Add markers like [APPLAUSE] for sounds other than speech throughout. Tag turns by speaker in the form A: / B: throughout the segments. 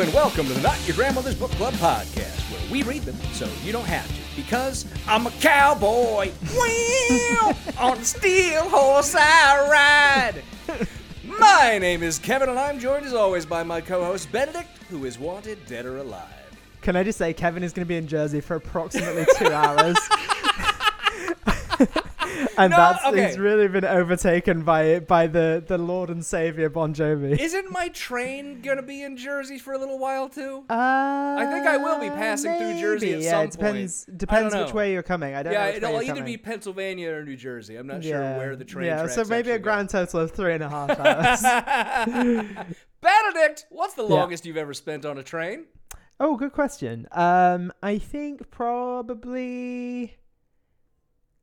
A: Hello and welcome to the Not Your Grandmother's Book Club podcast, where we read them so you don't have to. Because I'm a cowboy, [LAUGHS] on the steel horse I ride. My name is Kevin, and I'm joined as always by my co-host Benedict, who is wanted dead or alive.
B: Can I just say Kevin is going to be in Jersey for approximately two hours? [LAUGHS] and
A: No,
B: that's
A: okay.
B: he's really been overtaken by by the the Lord and Savior Bon Jovi.
A: Isn't my train gonna be in Jersey for a little while too?
B: uh,
A: I think I will be passing through Jersey at
B: yeah,
A: some
B: it depends
A: point.
B: Depends which way you're coming. I don't
A: yeah, it'll either be. Pennsylvania or New Jersey. I'm not sure where the train.
B: Yeah, so maybe a
A: actually go.
B: grand total of three and a half [LAUGHS] hours. [LAUGHS]
A: Benedict, what's the
B: Yeah.
A: longest you've ever spent on a train?
B: oh, good question. Um, I think probably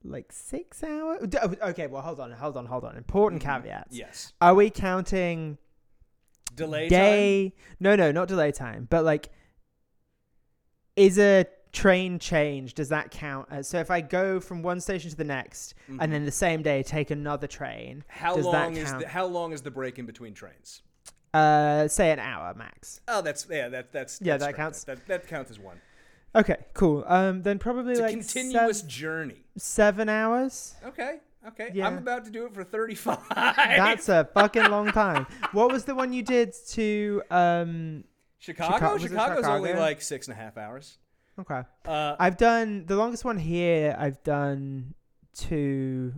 B: like six hours. Oh, Okay, well, hold on, hold on, hold on. Important caveats.
A: Mm-hmm. Yes.
B: Are we counting
A: Delay time?
B: day? No, no, not delay time. But like, is a train change? Does that count? So if I go from one station to the next, and then the same day take another train,
A: Mm-hmm. How long is the, how long is the break in between trains?
B: uh, say an hour max.
A: Oh, that's yeah, that that's
B: Yeah,
A: that's
B: that
A: right.
B: counts.
A: That, that counts as one.
B: Okay, cool. Um, then probably
A: It's a
B: like
A: continuous
B: sev-
A: journey.
B: seven hours.
A: Okay, okay.
B: Yeah.
A: I'm about to do it for 35.
B: That's a [LAUGHS] fucking long time. What was the one you did to um?
A: Chicago.
B: Chica-
A: Chicago's only like six and a half hours.
B: Okay.
A: Uh,
B: I've done the longest one here. I've done to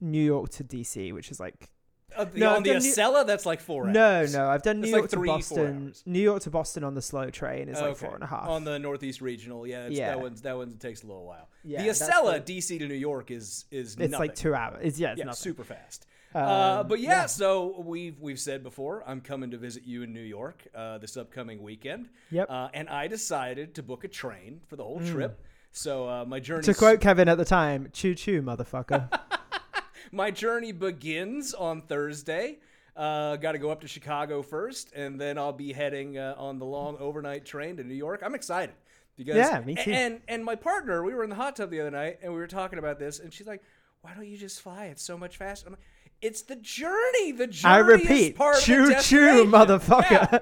B: New York to DC, which is like
A: uh, the,
B: No,
A: on
B: I've
A: the
B: done New-
A: Acela, that's like four hours.
B: no, no. I've done New
A: It's
B: York
A: like
B: to
A: three, four
B: Boston. New York to Boston on the slow train is like four and a half.
A: on the Northeast Regional. Yeah, it's,
B: Yeah.
A: that one's that one takes a little while.
B: Yeah,
A: the
B: that's
A: Acela,
B: the-
A: DC to New York is is
B: it's
A: nothing.
B: like two hours. It's, yeah, it's
A: yeah, super fast. uh,
B: Um,
A: but yeah,
B: yeah.
A: so we've we've said before, I'm coming to visit you in New York uh, this upcoming weekend.
B: Yep. Mm.
A: Uh, and I decided to book a train for the whole trip. So uh, my journey
B: To quote Kevin at the time, "Choo choo, motherfucker." [LAUGHS]
A: my journey begins on Thursday. Uh, Got to go up to Chicago first, and then I'll be heading uh, on the long overnight train to New York. I'm excited because
B: Yeah, me too.
A: And and my partner, we were in the hot tub the other night, and we were talking about this, and she's like, "Why don't you just fly? It's so much faster." I'm like, "It's the journey. The journey
B: I repeat,
A: is part of the
B: choo choo, motherfucker.
A: Yeah.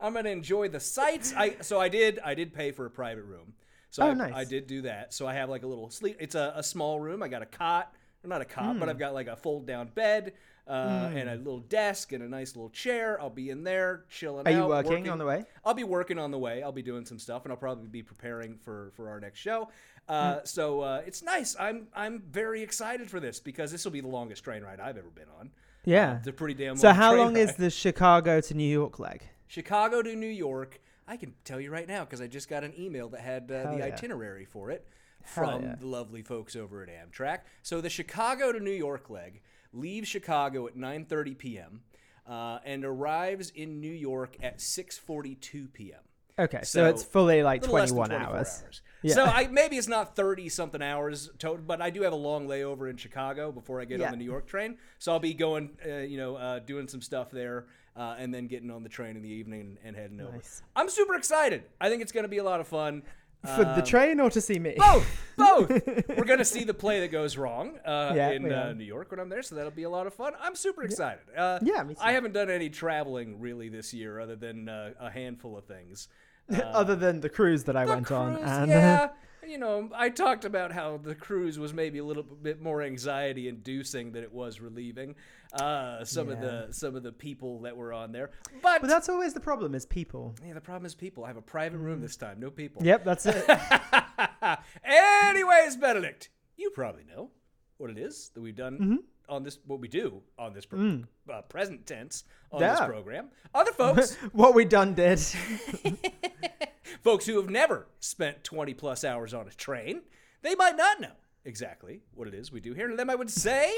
A: I'm gonna enjoy the sights. I so I did I did pay for a private room. So
B: Oh,
A: I,
B: nice.
A: I did do that. So I have like a little sleep. It's a, a small room. I got a cot, or not a cop,
B: Hmm.
A: but I've got like a fold down bed uh, and a little desk and a nice little chair. I'll be in there chilling.
B: Are you
A: out,
B: working on the way?
A: I'll be working on the way. I'll be doing some stuff, and I'll probably be preparing for for our next show. Uh,
B: Hmm.
A: So uh, it's nice. I'm I'm very excited for this because this will be the longest train ride I've ever been on.
B: yeah.
A: It's a pretty damn.
B: So
A: long
B: how long is the Chicago to New York leg?
A: Chicago to New York. I can tell you right now because I just got an email that had uh, the
B: yeah.
A: itinerary for it from
B: yeah.
A: the lovely folks over at Amtrak. So the Chicago to New York leg leaves Chicago at 9:30 p.m. Uh, and arrives in New York at 6:42 p.m.
B: Okay, so,
A: So,
B: it's fully like
A: little less than
B: 21
A: 24
B: hours. Yeah.
A: So I maybe it's not 30 something hours total, but I do have a long layover in Chicago before I get
B: Yeah.
A: on the New York train. So I'll be going, uh, you know, uh, doing some stuff there, uh, and then getting on the train in the evening and, and heading over. I'm super excited. I think it's going to be a lot of fun. [LAUGHS]
B: For the
A: Um,
B: train or to see me?
A: Both, [LAUGHS] both. We're gonna see the play that goes wrong uh,
B: Yeah,
A: in uh. New York when I'm there, so that'll be a lot of fun. I'm super excited. Uh,
B: Yeah, me too.
A: I haven't done any traveling really this year, other than uh, a handful of things. Uh, [LAUGHS]
B: Other than the cruise that I
A: the
B: went on. And,
A: yeah, you know, I talked about how the cruise was maybe a little bit more anxiety inducing than it was relieving. Uh, some of the some of the people that were on there, but,
B: but that's always the problem is people.
A: yeah, the problem is people. I have a private room this time, no people.
B: Yep, that's it. [LAUGHS]
A: Anyways, Benedict, you probably know what it is that we've done
B: Mm-hmm.
A: on this, what we do on this pro- uh, present tense on this
B: Mm.
A: Program. Other [LAUGHS] folks,
B: what we done did. [LAUGHS]
A: folks who have never spent 20 plus hours on a train, they might not know exactly what it is we do here. And then I would say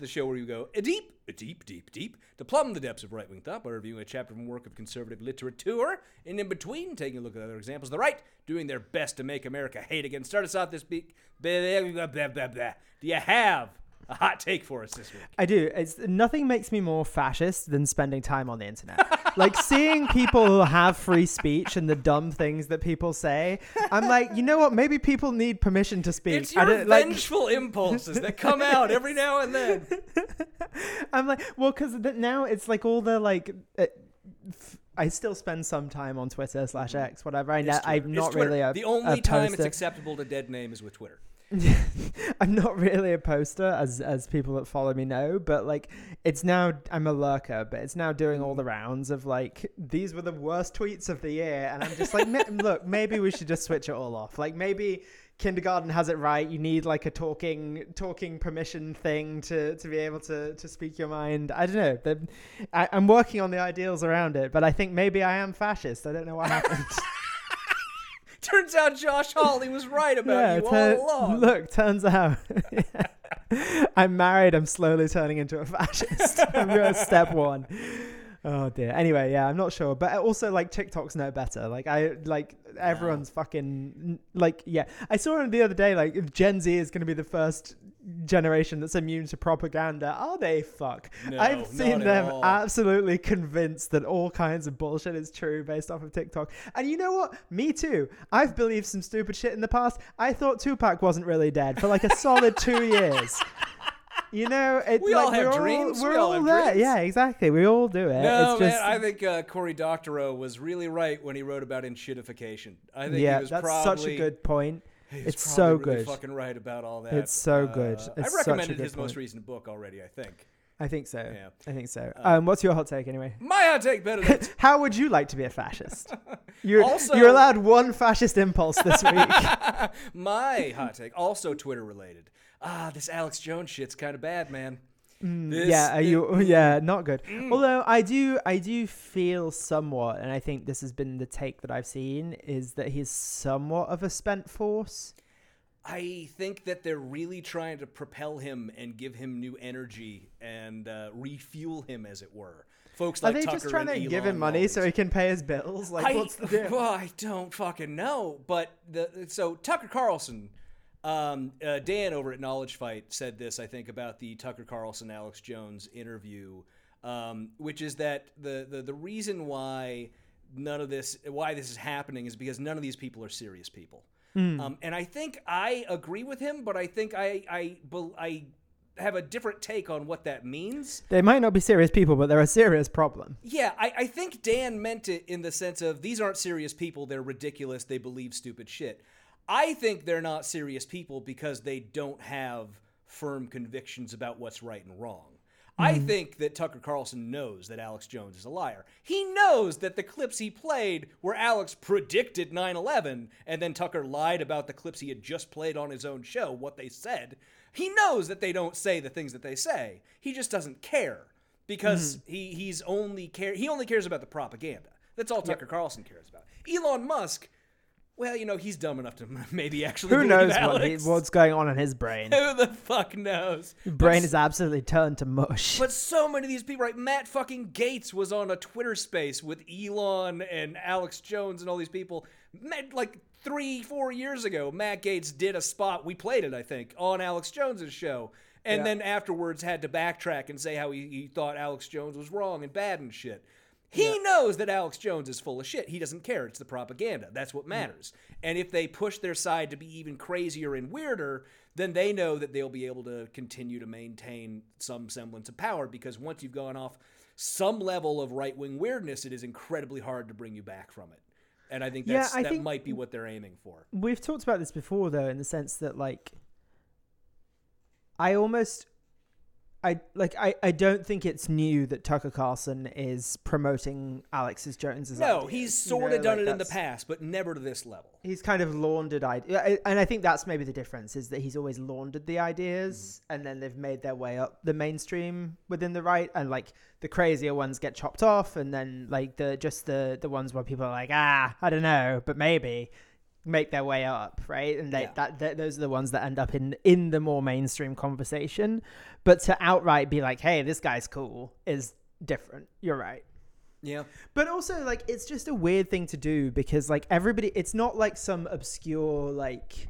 A: the show where you go a deep, a deep, deep, deep to plumb the depths of right wing thought by reviewing a chapter from a work of conservative literature, and in between taking a look at other examples. of The right doing their best to make America hate again. Start us off this week. Do you have a hot take for us this week?
B: I do. It's nothing makes me more fascist than spending time on the internet. like seeing people who have free speech and the dumb things that people say. I'm like, you know what? Maybe people need permission to speak.
A: It's your
B: don't- like,
A: vengeful impulses that come out every now and then. [LAUGHS]
B: I'm like, well, because now it's like all the like. Uh, f- I still spend some time on Twitter slash X, whatever. I I'm not really a
A: the only
B: a
A: time it's acceptable to dead name is with Twitter. [LAUGHS]
B: I'm not really a poster, as as people that follow me know, but like it's now I'm a lurker, but it's now doing all mm. the rounds of like these were the worst tweets of the year, and I'm just like, [LAUGHS] look, maybe we should just switch it all off. Like maybe kindergarten has it right. You need like a talking talking permission thing to to be able to to speak your mind. I don't know. The, I, I'm working on the ideals around it, but I think maybe I am fascist. I don't know what happened. [LAUGHS] [LAUGHS]
A: Turns out Josh Hawley was right about you
B: tur-
A: all along.
B: Look, turns out [LAUGHS] I'm married. I'm slowly turning into a fascist. [LAUGHS] I'm step one. Oh dear. Anyway, yeah, I'm not sure, but also like TikTok's no better. Like I like everyone's fucking like yeah. I saw it the other day. Like Gen Z is going to be the first generation that's immune to propaganda. Are they? Fuck.
A: No,
B: I've seen them
A: all.
B: absolutely convinced that all kinds of bullshit is true based off of TikTok. And you know what? Me too. I've believed some stupid shit in the past. I thought Tupac wasn't really dead for like a solid two years. [LAUGHS] You know, it,
A: We
B: like,
A: all have
B: we're
A: dreams.
B: We're
A: We all
B: all there.
A: dreams.
B: Yeah, exactly. We all do it.
A: No,
B: it's
A: man,
B: just,
A: I think uh, Cory Doctorow was really right when he wrote about enshittification. I think he
B: yeah,
A: was
B: that's
A: probably,
B: such a good point. It's so
A: really
B: good.
A: fucking right about all that.
B: It's so good.
A: Uh,
B: It's
A: I
B: such a
A: recommended
B: good
A: his most recent book already. I think.
B: I think so.
A: Yeah.
B: I think so.
A: Uh,
B: Um, what's your hot take anyway? [LAUGHS]
A: My hot take, Benedict. [LAUGHS]
B: How would you like to be a fascist? [LAUGHS] You're,
A: Also-
B: you're allowed one fascist impulse this week.
A: My hot take, also Twitter related. Ah, this Alex Jones shit's kind of bad, man. This-
B: Mm, yeah, are you? [LAUGHS] Yeah, not good.
A: Mm.
B: Although I do, I do feel somewhat, and I think this has been the take that I've seen is that he's somewhat of a spent force.
A: I think that they're really trying to propel him and give him new energy and uh, refuel him, as it were. Folks like Are
B: they
A: Tucker
B: just trying to
A: Elon
B: give him money so he can pay his bills? Like,
A: I,
B: what's the [LAUGHS] deal?
A: well, I don't fucking know. But the so Tucker Carlson, um, uh, Dan over at Knowledge Fight said this, I think, about the Tucker Carlson Alex Jones interview, um, which is that the, the the reason why none of this why this is happening is because none of these people are serious people. Um, and I think I agree with him, but I think I I I have a different take on what that means.
B: They might not be serious people, but they're a serious problem.
A: Yeah, I, I think Dan meant it in the sense of these aren't serious people. They're ridiculous. They believe stupid shit. I think they're not serious people because they don't have firm convictions about what's right and wrong. I mm-hmm. think that Tucker Carlson knows that Alex Jones is a liar. He knows that the clips he played where Alex predicted 9 11 and then Tucker lied about the clips he had just played on his own show, what they said. He knows that they don't say the things that they say. He just doesn't care because mm-hmm. he he's only care he only cares about the propaganda. That's all Tucker Carlson cares about. Elon Musk, well, you know, he's dumb enough to [LAUGHS] maybe actually
B: Who knows what he, what's going on in his brain? [LAUGHS]
A: Who the fuck knows?
B: brain
A: But
B: is absolutely turned to mush.
A: but so many of these people, right? Matt fucking Gaetz was on a Twitter space with Elon and Alex Jones and all these people. Matt, like three, four years ago, Matt Gaetz did a spot. We played it, I think, on Alex Jones's show. And
B: Yeah.
A: then afterwards had to backtrack and say how he, he thought Alex Jones was wrong and bad and shit. He knows that Alex Jones is full of shit. He doesn't care. It's the propaganda. That's what mm-hmm. matters. And if they push their side to be even crazier and weirder, then they know that they'll be able to continue to maintain some semblance of power because once you've gone off some level of right wing weirdness, it is incredibly hard to bring you back from it. And I think
B: Yeah,
A: that's,
B: I
A: that
B: think-
A: might be what they're aiming for.
B: We've talked about this before, though, in the sense that like, I almost, I like, I, I don't think it's new that Tucker Carlson is promoting Alex's Jones's.
A: No,
B: ideas,
A: he's
B: you
A: sort
B: know,
A: of done
B: like,
A: it in the past, but never to this level.
B: He's kind of laundered ideas, and I think that's maybe the difference is that he's always laundered the ideas,
A: Mm-hmm.
B: and then they've made their way up the mainstream within the right, and like the crazier ones get chopped off, and then like the just the the ones where people are like, ah, I don't know, but maybe make their way up, right? And they,
A: Yeah.
B: that, that those are the ones that end up in in the more mainstream conversation. But to outright be like, "Hey, this guy's cool," is different. You're right.
A: Yeah.
B: But also, like, it's just a weird thing to do because, like, everybody, it's not like some obscure, like,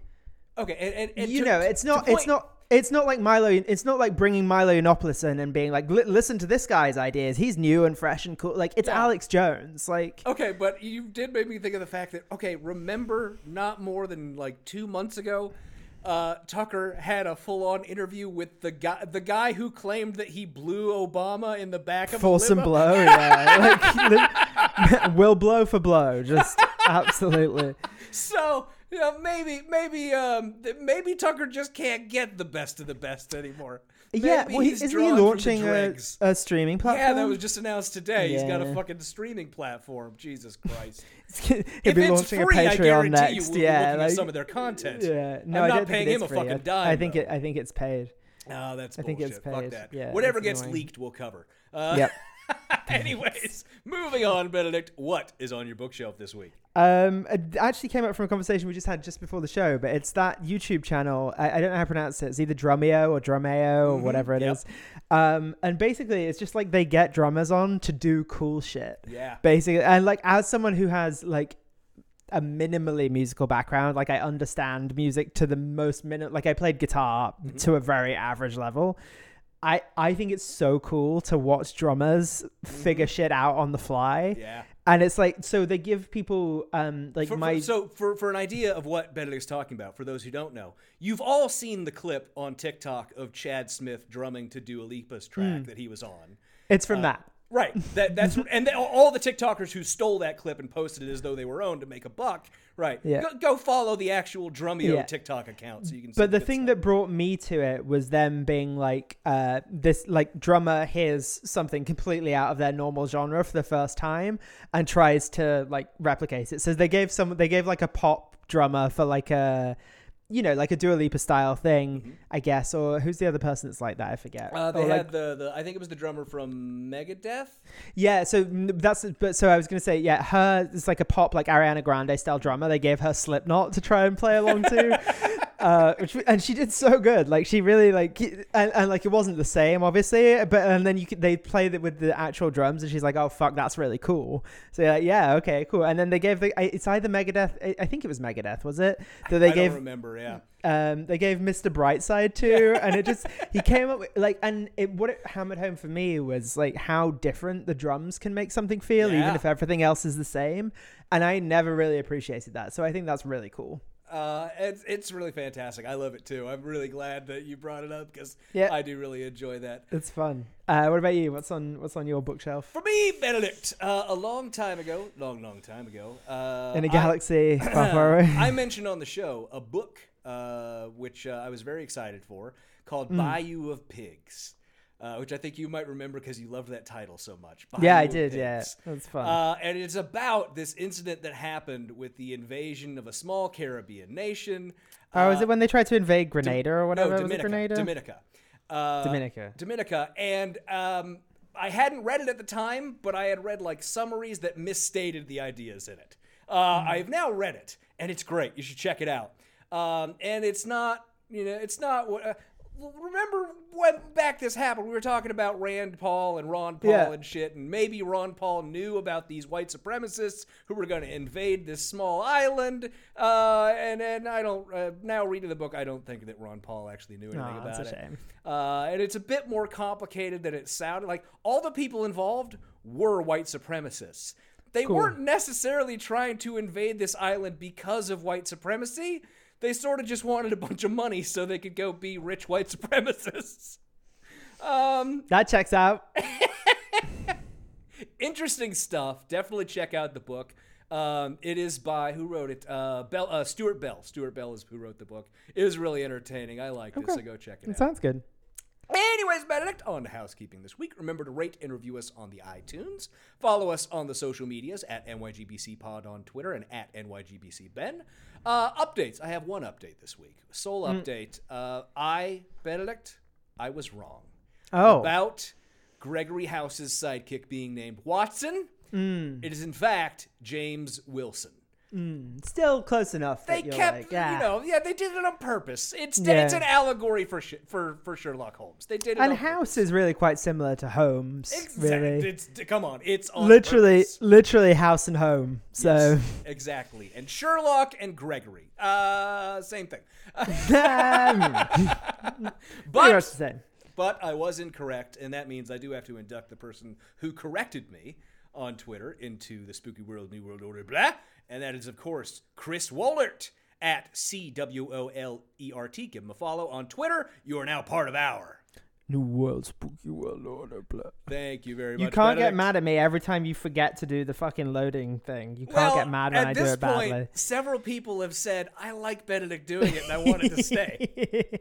A: Okay. And, and, and
B: you
A: to-
B: know, it's not,
A: point-
B: it's not, it's not like Milo. It's not like bringing Milo Yiannopoulos in and being like, listen to this guy's ideas. He's new and fresh and cool. Like, it's
A: Yeah.
B: Alex Jones. Like,
A: Okay, but you did make me think of the fact that okay, remember not more than like two months ago, uh, Tucker had a full-on interview with the guy, the guy who claimed that he blew Obama in the back of a
B: force and
A: limo.
B: blow. Yeah, [LAUGHS] like, [LAUGHS] [LAUGHS] will blow for blow. Just absolutely.
A: So you know, maybe maybe um maybe Tucker just can't get the best of the best anymore.
B: yeah, well,
A: he's
B: isn't he
A: drawn from the
B: launching a, a streaming platform?
A: Yeah, that was just announced today. He's got a fucking streaming platform. Jesus Christ. [LAUGHS]
B: He'll
A: if
B: be
A: it's
B: launching
A: free,
B: a
A: I
B: Patreon
A: guarantee
B: next.
A: you we'll
B: yeah,
A: be looking
B: like,
A: at some of their content.
B: yeah. No,
A: I'm not paying him
B: it's
A: a fucking dime.
B: I think
A: though.
B: it. I think it's paid.
A: Oh, that's
B: I think
A: bullshit.
B: it's
A: Fuck
B: paid.
A: that.
B: Yeah,
A: Whatever gets
B: annoying.
A: leaked, we'll cover. Uh,
B: Yep. [LAUGHS] [LAUGHS]
A: anyways, moving on, Benedict. What is on your bookshelf this week?
B: Um, it actually came up from a conversation we just had just before the show, but it's that YouTube channel. I, I don't know how to pronounce it. It's either Drumeo or Drumeo or whatever it
A: yep.
B: is. Um, and basically, it's just like they get drummers on to do cool shit.
A: Yeah.
B: Basically, and like as someone who has like a minimally musical background, like I understand music to the most minute. Like I played guitar
A: Mm-hmm.
B: to a very average level. I, I think it's so cool to watch drummers figure shit out on the fly.
A: Mm-hmm. Yeah.
B: And it's like so they give people um like
A: For, for-
B: my
A: so, for, for an idea of what Benedict's talking about, for those who don't know, you've all seen the clip on TikTok of Chad Smith drumming to Dua Lipa's track
B: Hmm.
A: that he was on.
B: it's from that.
A: Right. That that's [LAUGHS] and they, all the TikTokers who stole that clip and posted it as though they were owned to make a buck. Right.
B: Yeah.
A: Go, go follow the actual Drumeo
B: Yeah.
A: TikTok account so you can. see
B: But the thing
A: stuff.
B: that brought me to it was them being like, uh, this like drummer hears something completely out of their normal genre for the first time and tries to like replicate it. So they gave some, they gave like a pop drummer for like a, you know, like a Dua Lipa style thing, I guess. Or who's the other person that's like that? I forget.
A: Mm-hmm. Uh, they
B: Or, like,
A: had the, the I think it was the drummer from Megadeth.
B: Yeah, so that's but so I was gonna say yeah, her is like a pop like Ariana Grande style drummer. They gave her Slipknot to try and play along to, [LAUGHS] uh, which, and she did so good. Like she really like and, and like it wasn't the same obviously, but and then you could, they played it with the actual drums, and she's like, oh fuck, that's really cool. So you're like, yeah, okay, cool. And then they gave the it's either Megadeth, I- I think it was Megadeth, was it? That they
A: I
B: gave
A: don't remember. Yeah.
B: um, they gave Mr. Brightside too, and it just he came up with like, and it what it hammered home for me was like how different the drums can make something feel,
A: Yeah.
B: even if everything else is the same. And I never really appreciated that, so I think that's really cool.
A: Uh, it's it's really fantastic. I love it too. I'm really glad that you brought it up because
B: Yeah.
A: I do really enjoy that.
B: It's fun. Uh, what about you? What's on What's on your bookshelf?
A: For me, Benedict, uh, a long time ago, long long time ago, uh,
B: In a galaxy far, far [CLEARS THROAT] away.
A: I [LAUGHS] mentioned on the show a book uh, which uh, I was very excited for called
B: Hmm.
A: Bayou of Pigs, uh, which I think you might remember because you loved that title so much.
B: yeah, I
A: Bayou
B: did. Yeah, that's fun.
A: Uh, and it's about this incident that happened with the invasion of a small Caribbean nation.
B: oh,
A: uh,
B: it when they tried to invade Grenada or whatever?
A: no, Dominica.
B: Grenada?
A: Dominica. Uh,
B: Dominica.
A: Dominica. And um, I hadn't read it at the time, but I had read like summaries that misstated the ideas in it. Uh,
B: Hmm.
A: I've now read it, and it's great. You should check it out. Um, and it's not, you know, it's not what. Uh, remember when back this happened? We were talking about Rand Paul and Ron Paul
B: Yeah.
A: and shit, and maybe Ron Paul knew about these white supremacists who were going to invade this small island. Uh, and and I don't uh, now reading the book, I don't think that Ron Paul actually knew anything
B: Aw,
A: about
B: that's a
A: it.
B: shame.
A: Uh, and it's a bit more complicated than it sounded. Like all the people involved were white supremacists. They weren't necessarily trying to invade this island because of white supremacy. They sort of just wanted a bunch of money so they could go be rich white [LAUGHS] supremacists. Um,
B: that checks out. [LAUGHS]
A: interesting stuff. Definitely check out the book. Um, it is by who wrote it? Uh, Bell, uh, Stewart Bell. Stewart Bell is who wrote the book. It was really entertaining. I liked it, so go check it
B: It
A: out.
B: sounds good.
A: Anyways, Benedict, on to housekeeping this week. Remember to rate and review us on the iTunes. Follow us on the social medias at NYGBC Pod on Twitter and at NYGBCBen. Uh, updates. I have one update this week. Sole update. Uh, I, Benedict, I was wrong
B: Oh,
A: about Gregory House's sidekick being named Watson. It is, in fact, James Wilson.
B: Still close enough.
A: They kept,
B: like, yeah.
A: you know, yeah, they did it on purpose. It's
B: Yeah.
A: it's an allegory for Sh- for for Sherlock Holmes. They did it
B: And
A: on
B: House is really quite similar to Holmes.
A: purpose.
B: Really.
A: Exactly. It's come on, it's on
B: literally,
A: purpose.
B: literally House and Home. So.
A: Yes, exactly. And Sherlock and Gregory, uh, same thing. [LAUGHS] But
B: much the same.
A: But I was incorrect, and that means I do have to induct the person who corrected me on Twitter into the spooky world, New World Order, blah. And that is, of course, Chris Wollert at C W O L E R T. Give him a follow on Twitter. You are now part of our.
B: New world, spooky world order, blah.
A: Thank you very much.
B: You can't get mad at me every time you forget to do the fucking loading thing. You can't
A: Well,
B: get mad when I do
A: this
B: it
A: point, several people have said I like Benedict doing it, and I wanted to stay. [LAUGHS]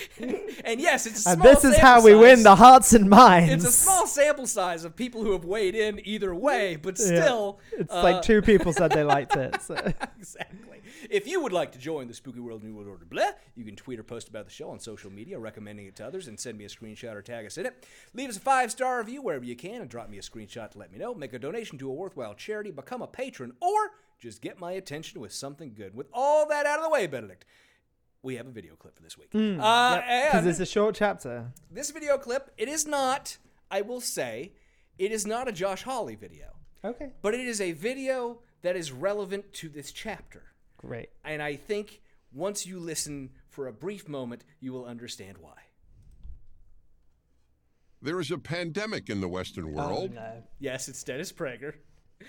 A: [LAUGHS] and yes, it's a
B: and this is how we win the hearts and minds.
A: It's a small sample size of people who have weighed in either way, but
B: Yeah.
A: still,
B: It's
A: uh,
B: like two people said they liked it. So. [LAUGHS]
A: exactly. If you would like to join the Spooky World New World Order, blah, you can tweet or post about the show on social media, recommending it to others, and send me a screenshot or tag us in it. Leave us a five star review wherever you can, and drop me a screenshot to let me know. Make a donation to a worthwhile charity, become a patron, or just get my attention with something good. With all that out of the way, Benedict, we have a video clip for this week. uh,
B: Because it's a short chapter.
A: this video clip, it is not, I will say, it is not a Josh Hawley video,
B: Okay.
A: but it is a video that is relevant to this chapter.
B: Great.
A: And I think once you listen for a brief moment, you will understand why.
C: There is a pandemic in the Western
B: Oh,
C: world.
B: no.
A: Yes, it's Dennis Prager.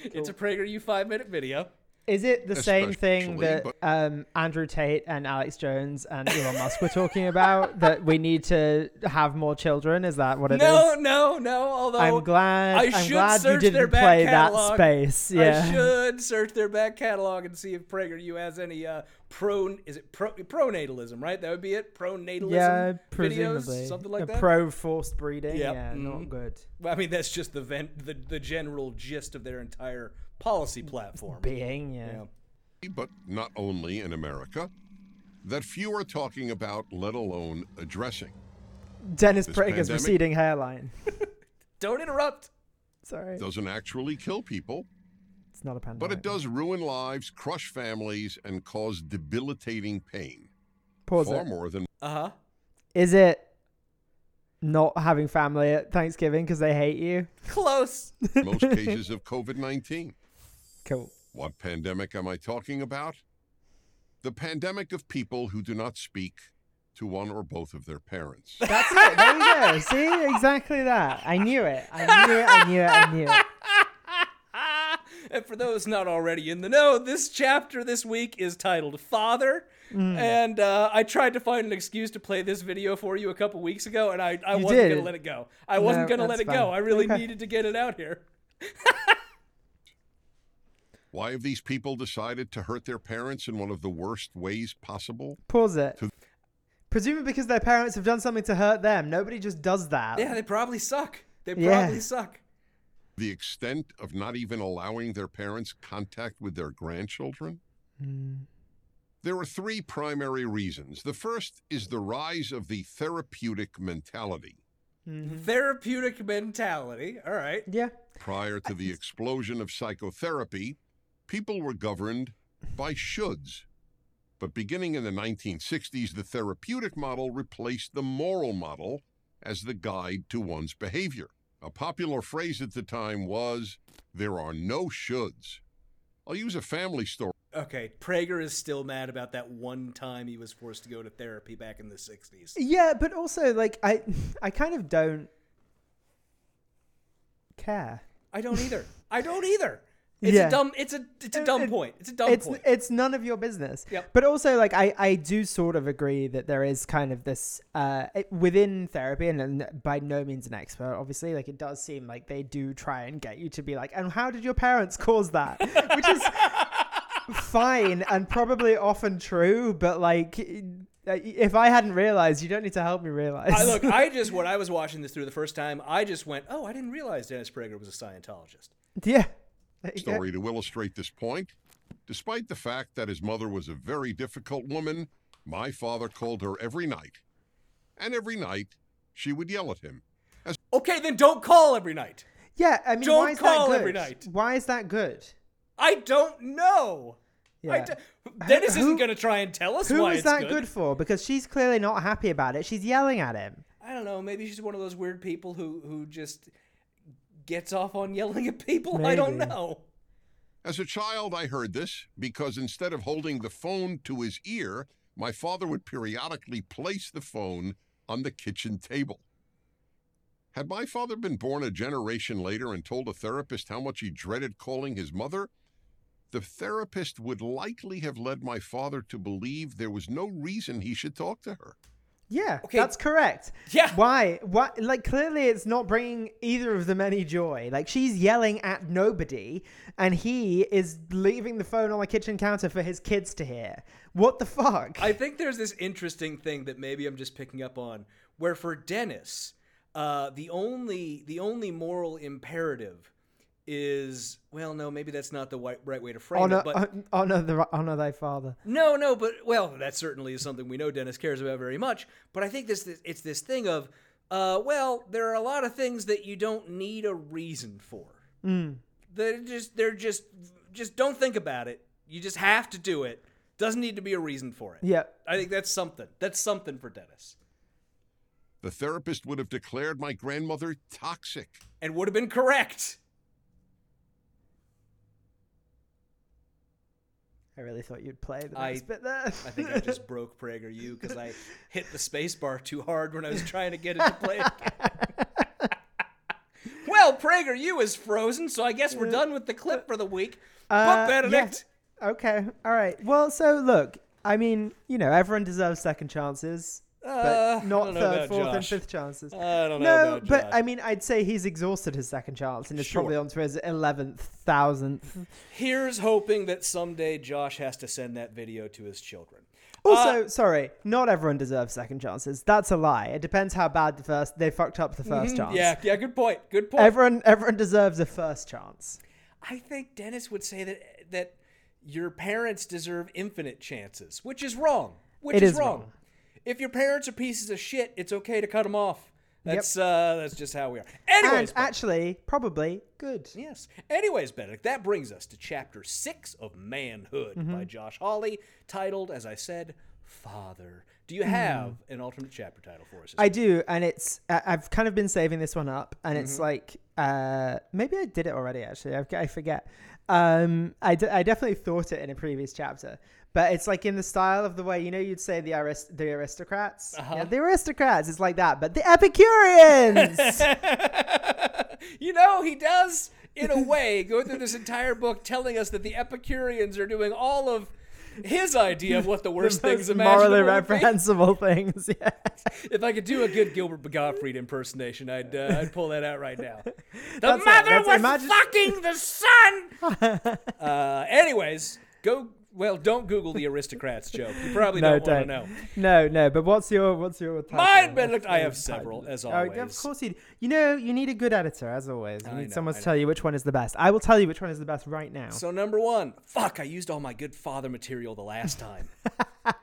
A: It's a Prager U five minute video.
B: Is it the same thing that
C: but-
B: um, Andrew Tate and Alex Jones and Elon Musk were talking about? [LAUGHS] that we need to have more children? Is that what it is?
A: No, no, no. Although
B: I'm glad.
A: I
B: I'm
A: should
B: glad you
A: search their
B: didn't
A: back
B: play
A: catalog.
B: that space. Yeah.
A: I should search their back catalog and see if PragerU has any uh, pro. Is it pro pronatalism? Right, that would be it. Pronatalism.
B: Yeah,
A: videos,
B: presumably.
A: something like
B: A
A: that.
B: Pro forced breeding.
A: Yep,
B: Yeah,
A: mhm.
B: not good.
A: Well, I mean, that's just the vent, the the general gist of their entire policy platform.
B: Being, yeah.
A: Yeah.
C: but not only in America, that few are talking about, let alone addressing.
B: Dennis
C: This
B: Prager's
C: pandemic-
B: receding hairline. [LAUGHS]
A: Don't interrupt.
B: Sorry,
C: Doesn't actually kill people,
B: it's not a pandemic.
C: but it does ruin lives, crush families, and cause debilitating pain.
B: Pause
C: Far
B: it.
C: more than
A: Uh huh.
B: Is it not having family at Thanksgiving because they hate you?
A: Close.
C: most [LAUGHS] cases of COVID 19.
B: Cool.
C: What pandemic am I talking about? The pandemic of people who do not speak to one or both of their parents.
B: That's it. There you go. [LAUGHS] See, exactly that. I knew it. I knew it. I knew it. I knew it. [LAUGHS]
A: and for those not already in the know, this chapter this week is titled Father.
B: Mm.
A: And uh, I tried to find an excuse to play this video for you a couple weeks ago, and I, I
B: You
A: wasn't going to let it go. I wasn't
B: No,
A: going to let
B: that's
A: it go. I really
B: Okay. [LAUGHS]
A: needed to get it out here.
C: Why have these people decided to hurt their parents in one of the worst ways possible?
B: Pause it.
C: To-
B: Presumably because their parents have done something to hurt them. Nobody just does that.
A: Yeah, they probably suck. They
B: Yeah.
A: probably suck.
C: The extent of not even allowing their parents contact with their grandchildren? Hmm. There are three primary reasons. The first is the rise of the therapeutic mentality. Mm-hmm.
A: Therapeutic mentality. All right.
B: Yeah.
C: Prior to the explosion of psychotherapy, people were governed by shoulds. But beginning in the 1960s, the therapeutic model replaced the moral model as the guide to one's behavior. A popular phrase at the time was, there are no shoulds. I'll use a family story.
A: Okay, Prager is still mad about that one time he was forced to go to therapy back in the 60s.
B: Yeah, but also like I, I kind of don't care.
A: I don't either. I don't either. It's
B: Yeah.
A: a dumb it's a it's a dumb
B: It-
A: point. It's a dumb
B: it's
A: point.
B: it's none of your business.
A: Yep.
B: But also, like, I I do sort of agree that there is kind of this uh within therapy, and, and by no means an expert, obviously. Like, it does seem like they do try and get you to be like, and how did your parents cause that? Which is [LAUGHS] fine and probably often true, but like. If I hadn't realized, you don't need to help me realize.
A: I look, I [LAUGHS] just when I was watching this through the first time, I just went, "Oh, I didn't realize Dennis Prager was a Scientologist."
B: yeah. There you go.
C: story to illustrate this point. Despite the fact that his mother was a very difficult woman, my father called her every night. And every night, she would yell at him.
A: Okay, then don't call every night.
B: Yeah, I mean,
A: Don't
B: why is
A: call
B: that good?
A: every night.
B: Why is that good?
A: I don't know.
B: Yeah.
A: d- Dennis
B: Who-
A: isn't going to try and tell us
B: Who
A: why
B: was
A: it's
B: that
A: good.
B: good. for? Because she's clearly not happy about it. She's yelling at him.
A: I don't know. Maybe she's one of those weird people who who just gets off on yelling at people. I don't know.
C: As a child, I heard this because instead of holding the phone to his ear, my father would periodically place the phone on the kitchen table. Had my father been born a generation later and told a therapist how much he dreaded calling his mother, the therapist would likely have led my father to believe there was no reason he should talk to her.
B: Yeah,
A: Okay.
B: that's correct.
A: Yeah.
B: Why? Why? Like clearly, it's not bringing either of them any joy. Like she's yelling at nobody, and he is leaving the phone on the kitchen counter for his kids to hear. What the fuck?
A: I think there's this interesting thing that maybe I'm just picking up on, where for Dennis, uh, the only the only moral imperative is well, no, maybe that's not the right, right way to frame
B: honor,
A: it, but
B: hon- [LAUGHS] honor the honor thy father.
A: No, no, but well, that certainly is something we know Dennis cares about very much. But I think this, this it's this thing of, uh, well, there are a lot of things that you don't need a reason for.
B: Mm.
A: They're just they're just just don't think about it. You just have to do it. Doesn't need to be a reason for it.
B: Yeah.
A: I think that's something. That's something for Dennis,
C: The therapist would have declared my grandmother toxic.
A: and would have been correct.
B: I really thought you'd play the
A: I-
B: next bit there.
A: I think I just [LAUGHS] broke PragerU because I hit the space bar too hard when I was trying to get it to play again. [LAUGHS] well, PragerU is frozen, so I guess we're done with the clip for the week.
B: Uh,
A: Book Benedict.
B: yeah. Okay. All right. Well, so look, I mean, you know, everyone deserves second chances, but not third, fourth, and fifth chances.
A: I don't know
B: no, but
A: Josh.
B: I mean, I'd say he's exhausted his second chance and is
A: Sure.
B: probably on to his eleventh, thousandth.
A: Here's hoping that someday Josh has to send that video to his children.
B: Also,
A: Uh,
B: sorry, not everyone deserves second chances. That's a lie. It depends how bad the first they fucked up the 1st chance.
A: Mm-hmm. Yeah, yeah, good point. Good point.
B: Everyone, everyone deserves a first chance.
A: I think Dennis would say that that your parents deserve infinite chances, which is wrong. Which
B: It
A: is,
B: is
A: wrong.
B: wrong.
A: If your parents are pieces of shit, it's okay to cut them off. That's uh, that's just how we are. Anyways,
B: and actually, probably good.
A: yes. Anyways, Benedict, that brings us to chapter six of Manhood
B: Mm-hmm.
A: by Josh Hawley, titled, as I said, Father. Do you
B: Mm.
A: have an alternate chapter title for us?
B: I do, and it's I've kind of been saving this one up, and it's
A: Mm-hmm.
B: like uh maybe I did it already. Actually, I, I forget. Um, I, d- I definitely thought it in a previous chapter, but it's like in the style of the way you know you'd say the arist- the aristocrats.
A: Uh-huh.
B: Yeah, the aristocrats. It's like that, but the Epicureans. [LAUGHS]
A: you know, he does, in a way, go through this entire book telling us that the Epicureans are doing all of his idea of what the worst [LAUGHS]
B: The
A: things imaginable
B: morally reprehensible things. [LAUGHS] Yeah.
A: If I could do a good Gilbert Gottfried impersonation, I'd uh, I'd pull that out right now. The
B: That's
A: mother
B: That's-
A: was
B: imagine-
A: fucking the son. uh, anyways, go. Well, don't Google the aristocrats joke. You probably
B: No,
A: don't want to know.
B: No, no. But what's your what's your title?
A: Mine, Benedict. I
B: What's
A: have several, as
B: Oh,
A: always.
B: of course you. do. You know, you need a good editor, as always. You
A: I
B: need
A: know,
B: someone
A: I
B: to tell you which one is the best. I will tell you which one is the best right now.
A: So number one, fuck, I used all my good father material the last time. [LAUGHS]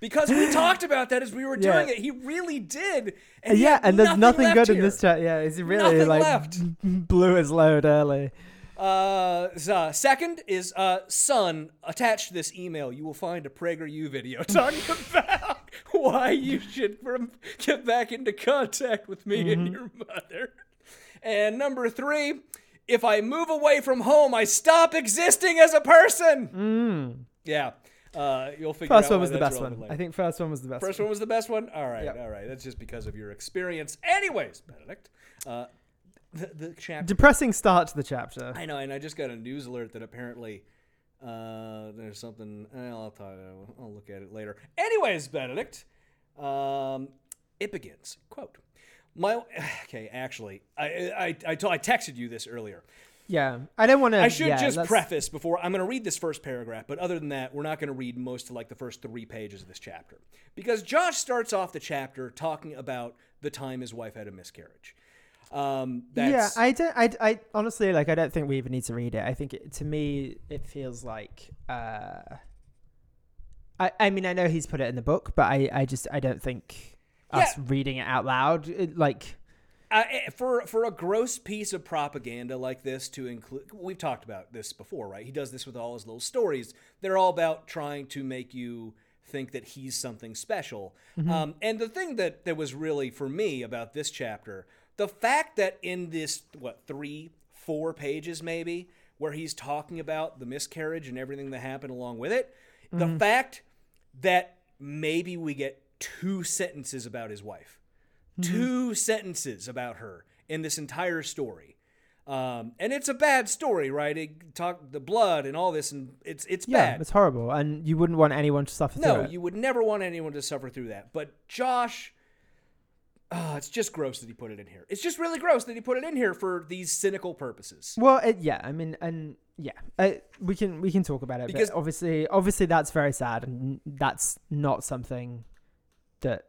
A: because we talked about that as we were
B: Yeah.
A: doing it. He really did. And
B: yeah, and there's nothing, good in this chat. Yeah, he's really
A: Nothing
B: like
A: left. [LAUGHS]
B: blew his load early.
A: Uh, uh, second is uh, son. Attached to this email, you will find a PragerU video [LAUGHS] talking about why you should get back into contact with me and your mother. And number three, if I move away from home, I stop existing as a person. Yeah, uh, you'll figure
B: First one was the best one.
A: later.
B: I think first one was the best.
A: First
B: one.
A: one was the best one. All right,
B: Yep.
A: all right. That's just because of your experience. Anyways, Benedict, uh, the, the chapter.
B: Depressing start to the chapter.
A: I know, and I just got a news alert that apparently uh, there's something. eh, I'll talk. I'll look at it later. Anyways, Benedict, um, it begins. Quote. My [SIGHS] okay, actually, I I I, t- I texted you this earlier.
B: Yeah, I didn't want to.
A: I should
B: yeah,
A: just
B: that's-
A: preface before I'm going to read this first paragraph, but other than that, we're not going to read most of like the first three pages of this chapter because Josh starts off the chapter talking about the time his wife had a miscarriage. Um,
B: Yeah, I don't. I, I honestly like. I don't think we even need to read it. I think it, to me it feels like. uh I I mean I know he's put it in the book, but I I just I don't think us reading it out loud it, like
A: Uh, eh, for for a gross piece of propaganda like this to include, we've talked about this before, right? He does this with all his little stories. They're all about trying to make you think that he's something special. Um, and the thing that that was really for me about this chapter, the fact that in this what three, four pages maybe, where he's talking about the miscarriage and everything that happened along with it, the fact that maybe we get two sentences about his wife two sentences about her in this entire story. Um, and it's a bad story, right? It talk the blood and all this, and it's it's
B: Yeah,
A: bad.
B: it's horrible, and you wouldn't want anyone to suffer through
A: no, you would never want anyone to suffer through that. But Josh, ah, it's just gross that he put it in here. It's just really gross that he put it in here for these cynical purposes.
B: Well, it, yeah, I mean, and yeah, uh, we can we can talk about it
A: Because-
B: obviously, obviously, that's very sad, and that's not something that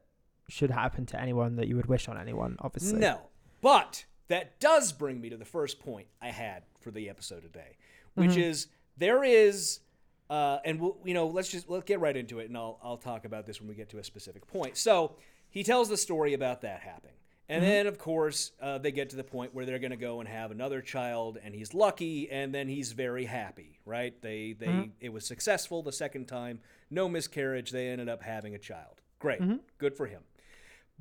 B: should happen to anyone that you would wish on anyone. Obviously,
A: No. But that does bring me to the first point I had for the episode today, which is there is uh, and we'll, you know, let's just let's get right into it, and I'll I'll talk about this when we get to a specific point. So he tells the story about that happening, and mm-hmm. then of course uh, they get to the point where they're going to go and have another child, and he's lucky, and then he's very happy, right? They they mm-hmm. it was successful the second time, no miscarriage. They ended up having a child. Great, mm-hmm. good for him.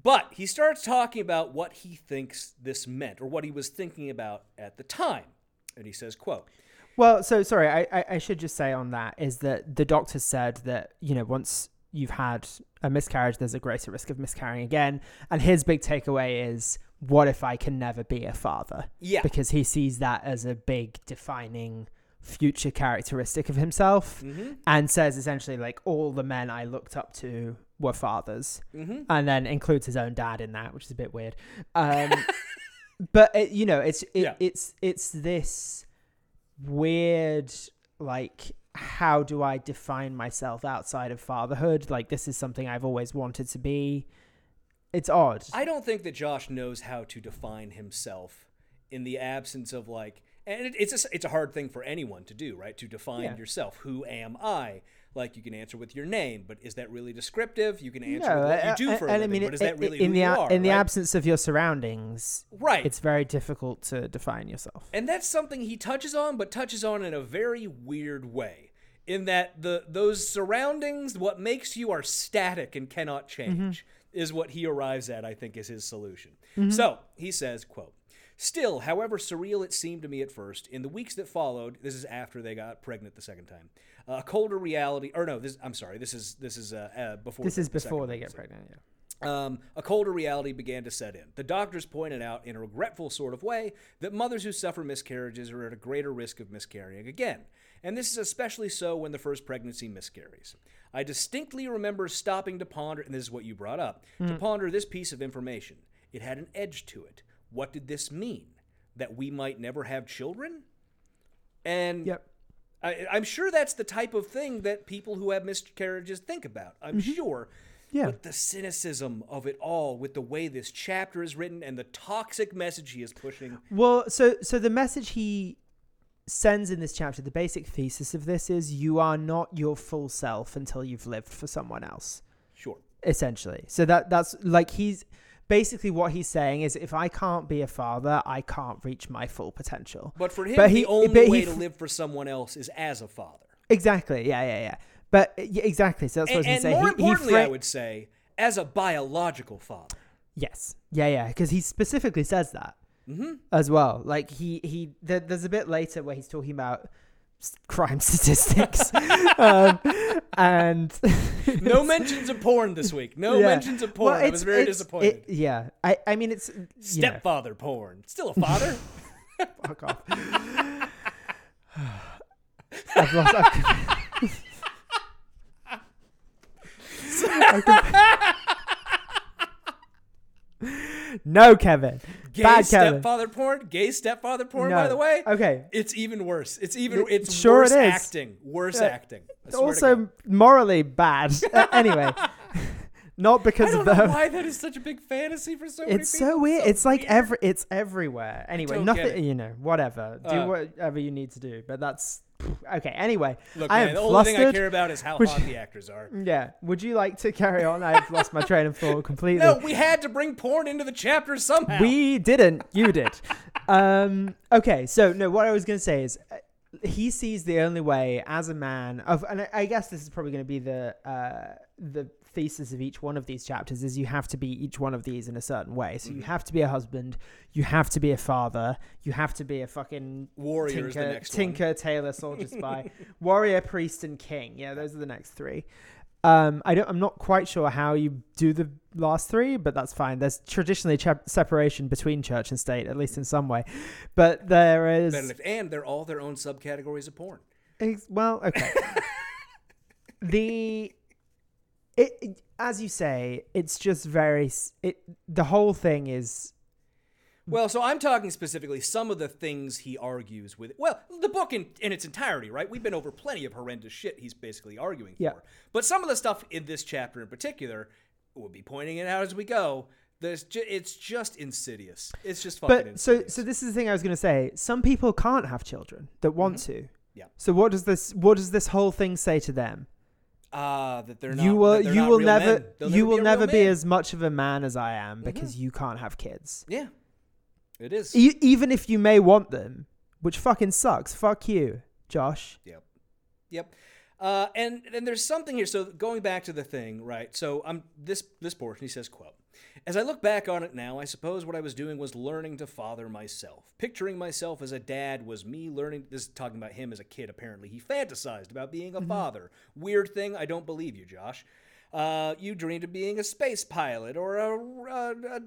A: But he starts talking about what he thinks this meant, or what he was thinking about at the time, and he says, "quote."
B: Well, so sorry, I, I I should just say on that is that the doctor said that you know once you've had a miscarriage, there's a greater risk of miscarrying again, and his big takeaway is what if I can never be a father?
A: Yeah.
B: because he sees that as a big defining future characteristic of himself,
A: Mm-hmm.
B: and says essentially like all the men I looked up to were fathers,
A: Mm-hmm.
B: and then includes his own dad in that, which is a bit weird. Um, [LAUGHS] but it, you know, it's it,
A: Yeah.
B: it's it's this weird like how do I define myself outside of fatherhood? Like this is something I've always wanted to be. It's odd.
A: I don't think that Josh knows how to define himself in the absence of like, and it, it's a, it's a hard thing for anyone to do, right? To define
B: Yeah.
A: yourself. Who am I? Like you can answer with your name, but is that really descriptive? You can answer
B: No,
A: with what you
B: uh,
A: do
B: uh,
A: for a
B: I
A: living,
B: mean,
A: but is
B: i-
A: that really
B: in
A: who
B: the
A: you are?
B: in the
A: right?
B: absence of your surroundings?
A: Right.
B: It's very difficult to define yourself.
A: And that's something he touches on, but touches on in a very weird way. In that the those surroundings, what makes you are static and cannot change, is what he arrives at. I think is his solution. So he says, "quote Still, however surreal it seemed to me at first, in the weeks that followed, this is after they got pregnant the second time, a colder reality, or no, this I'm sorry, this is this is uh, uh, before
B: This is
A: the
B: before they get pregnant. Yeah.
A: um, a colder reality began to set in. The doctors pointed out, in a regretful sort of way, that mothers who suffer miscarriages are at a greater risk of miscarrying again. And this is especially so when the first pregnancy miscarries. I distinctly remember stopping to ponder, and this is what you brought up, to hmm. ponder this piece of information. It had an edge to it. What did this mean? That we might never have children? And
B: Yep.
A: I, I'm sure that's the type of thing that people who have miscarriages think about. I'm mm-hmm. sure.
B: Yeah.
A: But the cynicism of it all, with the way this chapter is written and the toxic message he is pushing.
B: Well, so so the message he sends in this chapter, the basic thesis of this is you are not your full self until you've lived for someone else.
A: Sure.
B: Essentially. So that that's like he's basically what he's saying is if I can't be a father, I can't reach my full potential.
A: But for him,
B: But he-
A: the only
B: he
A: way
B: f-
A: to live for someone else is as a father.
B: Exactly. Yeah, yeah, yeah. But yeah, exactly. So that's what
A: And,
B: I was going to say.
A: more
B: He- he
A: importantly, I would say, as a biological father.
B: Yes. Yeah, yeah. Because he specifically says that as well. Like he he. There, there's a bit later where he's talking about crime [LAUGHS] statistics, [LAUGHS] um, and
A: No [LAUGHS] mentions of porn this week. No
B: Yeah.
A: mentions of porn.
B: Well,
A: I was very disappointed.
B: it- yeah. I I mean it's you know,
A: Stepfather porn. Still a father.
B: fuck off. I've lost. I've, no, Kevin.
A: Gay
B: Bad Kevin.
A: stepfather porn. Gay stepfather porn. By the way.
B: Okay.
A: It's even worse. It's even. It's
B: sure
A: worse
B: it is.
A: acting. Worse acting.
B: Also morally bad. [LAUGHS] Uh, anyway, [LAUGHS] not
A: I
B: because
A: don't
B: of
A: know
B: the.
A: why that is such a big fantasy for so many
B: It's so weird.
A: so
B: it's like
A: weird.
B: every. It's everywhere. Anyway, nothing. You know, whatever. Do
A: Uh,
B: whatever you need to do. But that's Okay. Anyway,
A: Look,
B: I
A: man,
B: am
A: the only thing I care about is how
B: Which-
A: hot the actors are. [LAUGHS]
B: Yeah. Would you like to carry on? I've lost my train of thought completely.
A: No, we had to bring porn into the chapter somehow.
B: We didn't. You did. um, okay, so no, what I was going to say is uh, he sees the only way as a man of, and I, I guess this is probably going to be the uh, the thesis of each one of these chapters is you have to be each one of these in a certain way. So
A: Mm-hmm.
B: you have to be a husband, you have to be a father, you have to be a fucking
A: Warrior
B: tinker, tinker, tailor, soldier, spy, [LAUGHS] warrior, priest, and king. Yeah, those are the next three. Um, I don't. I'm not quite sure how you do the last three, but that's fine. There's traditionally separation between church and state, at least in some way. But there is.
A: And they're all their own subcategories of porn.
B: Ex- well, okay. [LAUGHS] the it, it- as you say, it's just very. It the whole thing is
A: Well, so I'm talking specifically some of the things he argues with. Well, the book in, in its entirety, right? We've been over plenty of horrendous shit he's basically arguing
B: Yeah.
A: for. But some of the stuff in this chapter in particular, we'll be pointing it out as we go. There's ju- it's just insidious. It's just fucking
B: but so
A: insidious.
B: so this is the thing I was going to say. Some people can't have children that want to.
A: Mm-hmm. Yeah.
B: So what does this what does this whole thing say to them?
A: Ah, that they're not.
B: you will you will never.
A: They'll
B: you
A: be
B: will never be
A: man. Mm-hmm.
B: as much of a man as I am because you can't have kids.
A: Yeah, it is.
B: E- even if you may want them, which fucking sucks. Fuck you, Josh.
A: Yep. Yep. Uh, and and there's something here. So going back to the thing, right? So I'm this this portion. He says, "quote As I look back on it now, I suppose what I was doing was learning to father myself. Picturing myself as a dad was me learning. This is talking about him as a kid. Apparently, he fantasized about being a father. Weird thing. I don't believe you, Josh." Uh, you dreamed of being a space pilot or a, a, a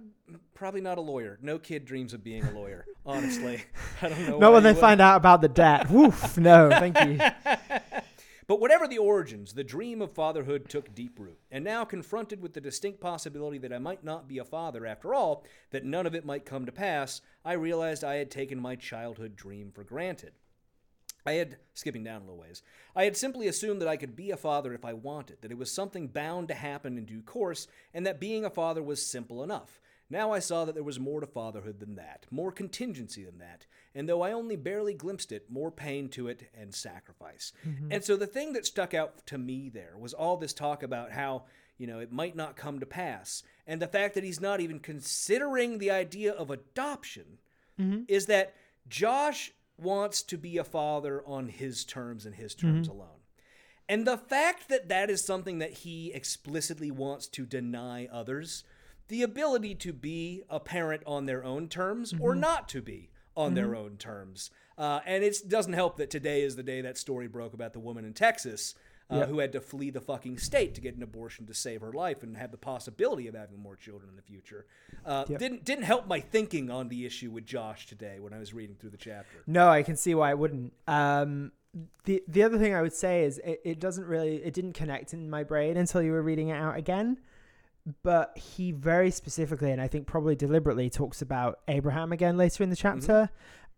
A: probably not a lawyer. No kid dreams of being a lawyer. Honestly, [LAUGHS] I don't know.
B: Not when they
A: would.
B: find out about the debt. Woof. No, thank you. [LAUGHS]
A: But whatever the origins, the dream of fatherhood took deep root. And now, confronted with the distinct possibility that I might not be a father after all, that none of it might come to pass, I realized I had taken my childhood dream for granted. I had, skipping down a little ways, I had simply assumed that I could be a father if I wanted, that it was something bound to happen in due course, and that being a father was simple enough. Now I saw that there was more to fatherhood than that, more contingency than that, and though I only barely glimpsed it, more pain to it and sacrifice. Mm-hmm. And so the thing that stuck out to me there was all this talk about how, you know, it might not come to pass, and the fact that he's not even considering the idea of adoption mm-hmm. is that Josh wants to be a father on his terms and his terms mm-hmm. alone. And the fact that that is something that he explicitly wants to deny others, the ability to be a parent on their own terms or not to be on their own terms. Uh, and it doesn't help that today is the day that story broke about the woman in Texas uh, who had to flee the fucking state to get an abortion to save her life and have the possibility of having more children in the future. Uh, Didn't didn't help my thinking on the issue with Josh today when I was reading through the chapter.
B: No, I can see why it wouldn't. Um, the the other thing I would say is it, it doesn't really it didn't connect in my brain until you were reading it out again. But he very specifically and I think probably deliberately talks about Abraham again later in the mm-hmm. chapter.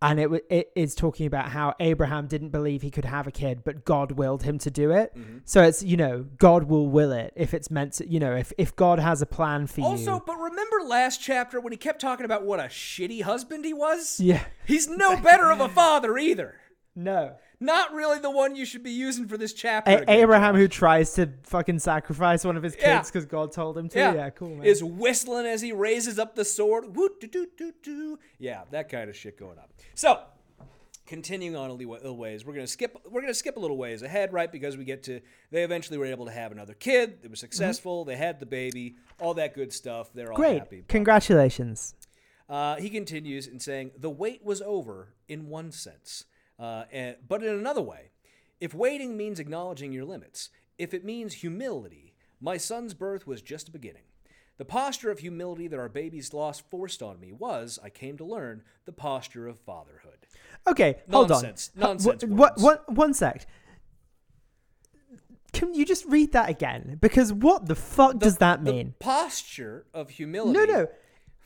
B: And it wa- it is talking about how Abraham didn't believe he could have a kid, but God willed him to do it. Mm-hmm. So it's you know God will will it if it's meant to. You know if if God has a plan for
A: Also,
B: you.
A: Also, but remember last chapter when he kept talking about what a shitty husband he was?
B: Yeah.
A: He's no better of a father either.
B: No.
A: Not really the one you should be using for this chapter.
B: A-
A: again,
B: Abraham
A: Josh.
B: who tries to fucking sacrifice one of his kids because God told him to. Yeah, cool man.
A: Is whistling as he raises up the sword. Woo, doo, doo, doo, doo. Yeah, that kind of shit going up. So, continuing on a little ways, we're gonna skip. We're gonna skip a little ways ahead, right? Because we get to they eventually were able to have another kid. It was successful. They had the baby. All that good stuff. They're all
B: Great.
A: happy.
B: Congratulations.
A: Uh, he continues in saying, The wait was over in one sense, uh, and, but in another way. If waiting means acknowledging your limits, if it means humility, my son's birth was just a beginning. The posture of humility that our baby's loss forced on me was, I came to learn, the posture of fatherhood.
B: Okay, hold
A: Nonsense.
B: on.
A: Nonsense
B: wh- What, what, one sec. Can you just read that again? Because what the fuck does that
A: The
B: mean?
A: posture of humility.
B: No, no.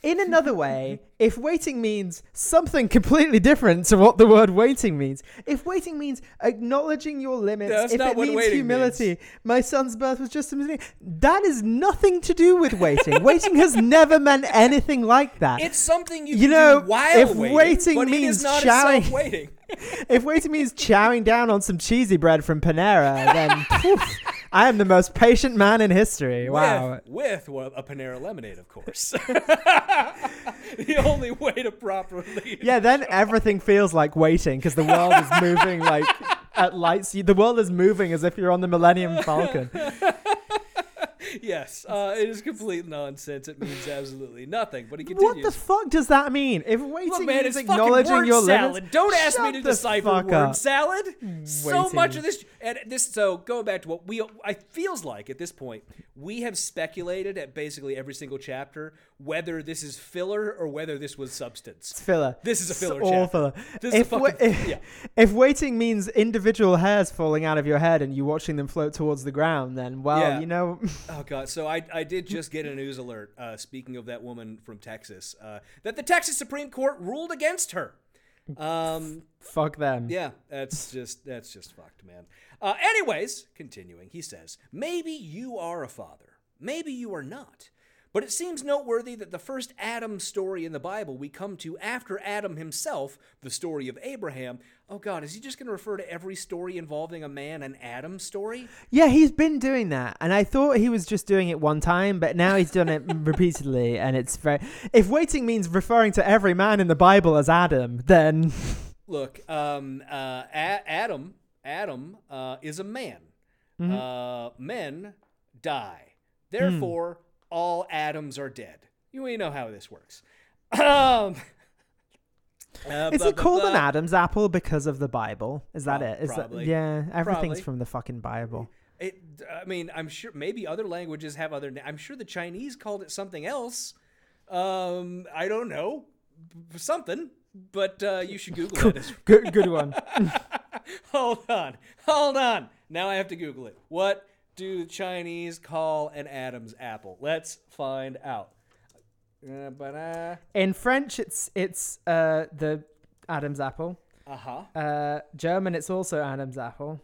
B: In another way, if waiting means something completely different to what the word waiting means, if waiting means acknowledging your limits,
A: That's
B: if it means humility, my son's birth was just a mistake. That is nothing to do with waiting. waiting has [LAUGHS] never meant anything like that.
A: It's something you,
B: You know,
A: while
B: if
A: waiting,
B: waiting means chowing-
A: waiting. [LAUGHS]
B: if waiting means chowing down on some cheesy bread from Panera, then [LAUGHS] poof, I am the most patient man in history. Wow.
A: With, with a Panera lemonade, of course. [LAUGHS] the only way to properly. [LAUGHS]
B: Yeah, then everything feels like waiting because the world is moving like at light speed. The world is moving as if you're on the Millennium Falcon. [LAUGHS]
A: Yes, uh, it is complete nonsense. It means absolutely nothing. But he continues.
B: What the fuck does that mean? If waiting
A: Look, man, fucking
B: acknowledging
A: word
B: your
A: salad.
B: limits,
A: Don't ask me to decipher word
B: up.
A: salad. So much of this, and this. So going back to what we, I feels like at this point, we have speculated at basically every single chapter whether this is filler or whether this was substance.
B: It's filler.
A: This is a
B: It's
A: filler
B: all
A: chapter.
B: filler. If,
A: a
B: wa- if,
A: yeah.
B: if waiting means individual hairs falling out of your head and you watching them float towards the ground, then well,
A: Yeah.
B: you know, [LAUGHS] [LAUGHS]
A: Oh god! So I I did just get a news alert. Uh, speaking of that woman from Texas, uh, that the Texas Supreme Court ruled against her. Um,
B: fuck them.
A: Yeah, that's just that's just fucked, man. Uh, anyways, continuing, he says, maybe you are a father, maybe you are not. But it seems noteworthy that the first Adam story in the Bible we come to after Adam himself, the story of Abraham. Oh God, is he just going to refer to every story involving a man an Adam story?
B: Yeah, he's been doing that, and I thought he was just doing it one time, but now he's done it [LAUGHS] repeatedly, and it's very. If waiting means referring to every man in the Bible as Adam, then [LAUGHS]
A: Look, um, uh, A- Adam, Adam uh, is a man. Uh, men die. Therefore, all atoms are dead. You we know how this works. [LAUGHS] Um, uh,
B: is
A: blah,
B: it
A: blah,
B: called an. Adam's apple because of the Bible? Is that
A: Prob-
B: it? Is
A: probably.
B: that yeah? Everything's
A: Probably.
B: from the fucking Bible.
A: It, I mean, I'm sure maybe other languages have other. Na- I'm sure the Chinese called it something else. Um, I don't know, something. But uh, you should Google it. [LAUGHS]
B: Good, good one. [LAUGHS]
A: hold on, hold on. Now I have to Google it. What do the Chinese call an Adam's apple? Let's find out. Uh, but uh
B: In French, it's it's uh the Adam's apple.
A: Uh huh.
B: Uh, German, it's also Adam's apple.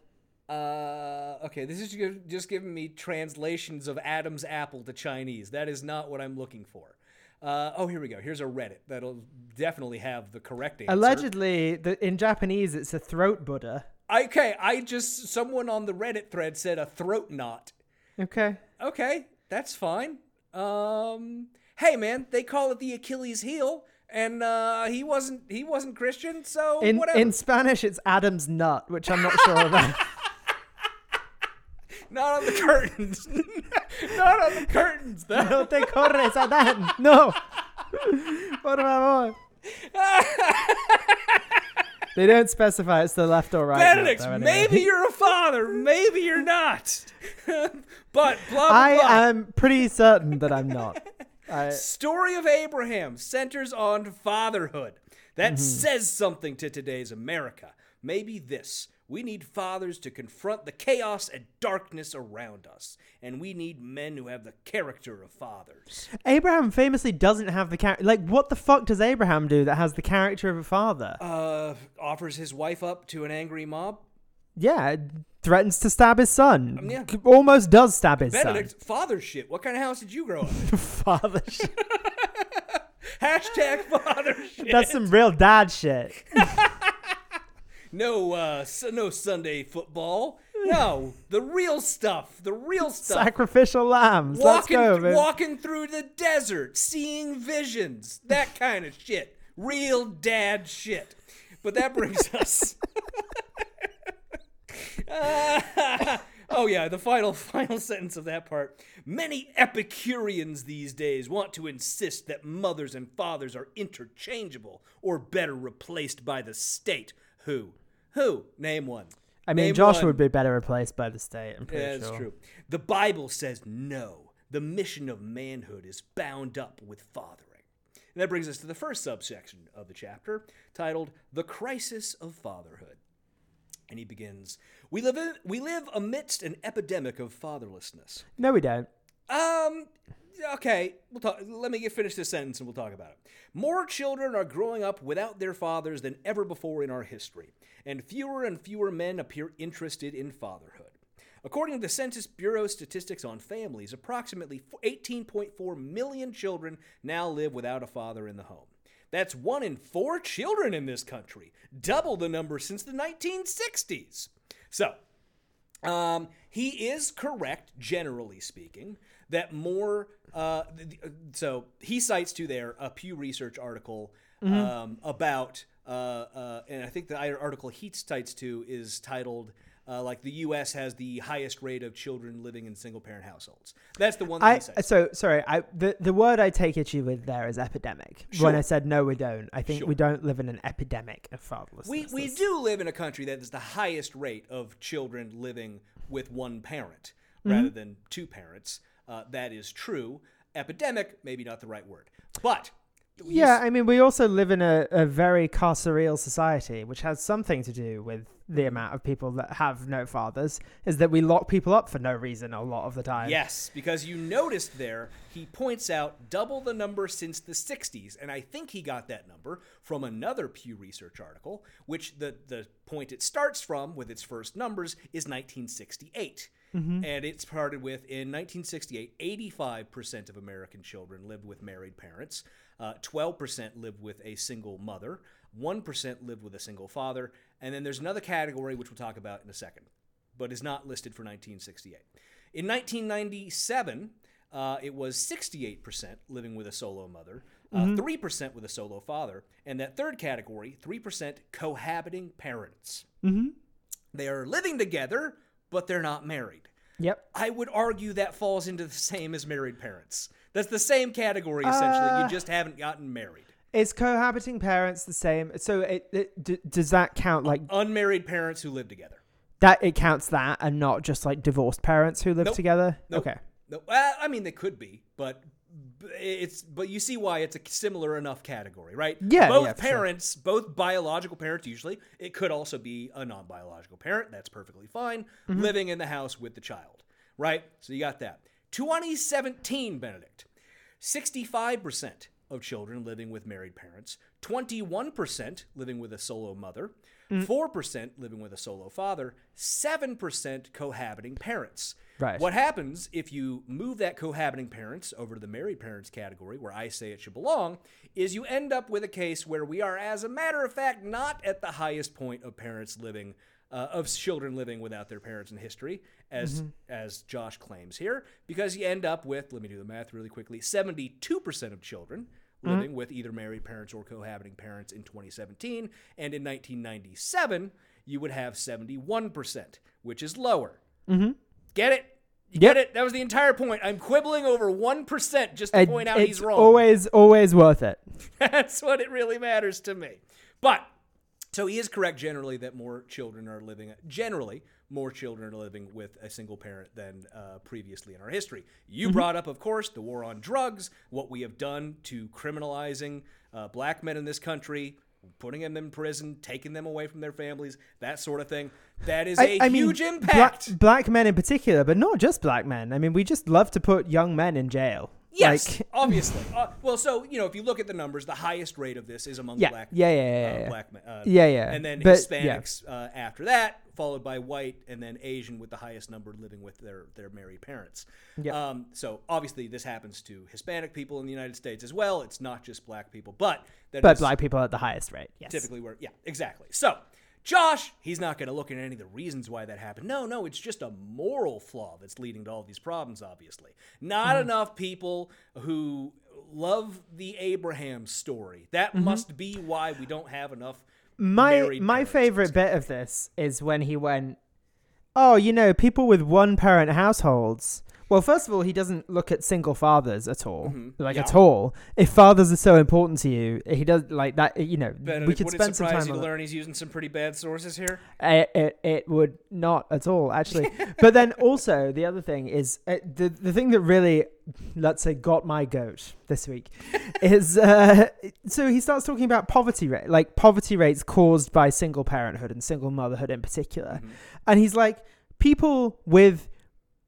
A: Uh, okay, this is just giving me translations of Adam's apple to Chinese. That is not what I'm looking for. Uh, oh, here we go. Here's a Reddit that'll definitely have the correct answer.
B: Allegedly, the, in Japanese, it's a throat Buddha.
A: Okay, I just someone on the Reddit thread said a throat knot.
B: Okay.
A: Okay, that's fine. Um, hey man, they call it the Achilles heel, and uh, he wasn't he wasn't Christian, so
B: In
A: whatever.
B: in Spanish, it's Adam's nut, which I'm not sure about. [LAUGHS]
A: Not on the curtains. [LAUGHS] Not on the curtains. though.
B: no te corres, Adán. No. [LAUGHS] Por favor. They don't specify it's the left or right.
A: Benedict,
B: though, anyway.
A: maybe [LAUGHS] you're a father, maybe you're not. [LAUGHS] but blah blah
B: I
A: blah.
B: am pretty certain that I'm not. [LAUGHS] I,
A: Story of Abraham centers on fatherhood. That
B: Mm-hmm.
A: says something to today's America. Maybe this. We need fathers to confront the chaos and darkness around us. And we need men who have the character of fathers.
B: Abraham famously doesn't have the character. Like, what the fuck does Abraham do that has the character of a father?
A: Uh, offers his wife up to an angry mob.
B: yeah, threatens to stab his son.
A: Um, yeah.
B: Almost does stab his
A: son. Father shit. What kind of house did you grow up in? [LAUGHS]
B: father shit. [LAUGHS]
A: Hashtag father shit.
B: That's some real dad shit. [LAUGHS]
A: No, uh, no Sunday football. No, the real stuff. The real stuff.
B: Sacrificial lambs. Let's
A: walking,
B: go, man.
A: walking through the desert, seeing visions, that kind of shit. Real dad shit. But that brings [LAUGHS] us. Ah, [LAUGHS] oh yeah, the final [LAUGHS] final sentence of that part. Many Epicureans these days want to insist that mothers and fathers are interchangeable or better replaced by the state. Who? Who? Name one.
B: I mean,
A: Name
B: Joshua
A: one.
B: would be better replaced by the state. I'm pretty
A: Yeah, that's
B: sure.
A: true. The Bible says no. The mission of manhood is bound up with fathering. And that brings us to the first subsection of the chapter, titled The Crisis of Fatherhood. And he begins We live, in, we live amidst an epidemic of fatherlessness.
B: No, we don't.
A: Um, okay, we'll talk. Let me get finish this sentence and we'll talk about it. More children are growing up without their fathers than ever before in our history, and fewer and fewer men appear interested in fatherhood. According to the Census Bureau statistics on families, approximately 18.4 million children now live without a father in the home. That's one in four children in this country, double the number since the 1960s. So, um, he is correct, generally speaking, that more. Uh, so he cites to there a Pew Research article um, about, uh, uh, and I think the article he cites to is titled. Uh, like the U.S. has the highest rate of children living in single-parent households. That's the one that
B: I so sorry. I the the word I take issue with there is epidemic. When I said no, we don't. I think
A: Sure.
B: we don't live in an epidemic of fatherlessness.
A: We, we do live in a country that is the highest rate of children living with one parent
B: Mm-hmm.
A: rather than two parents. Uh, that is true. Epidemic, maybe not the right word. But
B: Yeah, I mean, we also live in a, a very carceral society, which has something to do with the hmm. amount of people that have no fathers. Is that we lock people up for no reason a lot of the time.
A: yes, because you noticed there, he points out double the number since the 60s. And I think he got that number from another Pew Research article, which the, the point it starts from with its first numbers is 1968. Mm-hmm. And it started with in 1968, 85% of American children lived with married parents, uh, 12% live with a single mother, 1% live with a single father, and then there's another category which we'll talk about in a second, but is not listed for 1968. In 1997, uh, it was 68% living with a solo mother, uh, 3% with a solo father, and that third category, 3% cohabiting parents. They are living together, but they're not married.
B: Yep.
A: I would argue that falls into the same as married parents. That's the same category, essentially. you just haven't gotten married.
B: Is cohabiting parents the same? So it, it d- does that count like
A: Unmarried parents who live together.
B: that? It counts that, and not just like divorced parents who live
A: Nope.
B: together.
A: Nope.
B: Okay.
A: No, uh, I mean they could be, but it's but you see why it's a similar enough category, right?
B: Yeah,
A: Both
B: yeah, for sure.
A: parents, both biological parents usually. It could also be a non-biological parent. That's perfectly fine.
B: Mm-hmm.
A: Living in the house with the child, right? So you got that. 2017, Benedict. 65% of children living with married parents, 21% living with a solo mother,
B: Mm.
A: 4% living with a solo father, 7% cohabiting parents.
B: Right.
A: What happens if you move that cohabiting parents over to the married parents category, where I say it should belong, is you end up with a case where we are, as a matter of fact, not at the highest point of parents living, uh, of children living without their parents in history, as mm-hmm. as Josh claims here, because you end up with, let me do the math really quickly, 72% of children mm-hmm. living with either married parents or cohabiting parents in 2017, and in 1997 you would have 71%, which is lower. Mm-hmm. Get it? You
B: Yep.
A: get it? That was the entire point. I'm quibbling over 1% just to
B: It-
A: point out he's wrong.
B: always always worth it. [LAUGHS]
A: That's what it really matters to me. But so he is correct generally that more children are living generally more children are living with a single parent than uh, previously in our history. You brought up, of course, the war on drugs, what we have done to criminalizing uh, black men in this country. Putting them in prison, taking them away from their families, that sort of thing. That is a
B: I- I mean,
A: huge
B: bla-
A: impact.
B: black men in particular, but not just black men. I mean, we just love to put young men in jail.
A: Yes,
B: Like, [LAUGHS]
A: obviously. Uh, well, so you know, if you look at the numbers, the highest rate of this is among
B: Yeah,
A: black,
B: yeah, yeah, yeah,
A: uh,
B: yeah.
A: black men. Uh,
B: Yeah, yeah.
A: and then
B: But, yeah.
A: Hispanics uh, after that, followed by white, and then Asian with the highest number living with their their married parents.
B: Yeah.
A: Um, so obviously, this happens to Hispanic people in the United States as well. It's not just black people, but that
B: but black people at the highest rate. Yes.
A: typically where yeah exactly so josh he's not going to look at any of the reasons why that happened no no it's just a moral flaw that's leading to all these problems obviously not
B: Mm-hmm.
A: enough people who love the abraham story that must be why we don't have enough
B: Mm-hmm. my my
A: parents in this
B: favorite bit of this is when he went oh you know people with one parent households well first of all he doesn't look at single fathers at all like
A: Yeah.
B: at all. If fathers are so important to you he does like that you know
A: Benedict,
B: we could
A: would it
B: spend some time
A: you to
B: it.
A: learn he's using some pretty bad sources here?
B: It, it, it would not at all actually. [LAUGHS] But then also the other thing is uh, the the thing that really let's say got my goat this week [LAUGHS] is uh, so he starts talking about poverty rate like poverty rates caused by single parenthood and single motherhood in particular. And he's like people with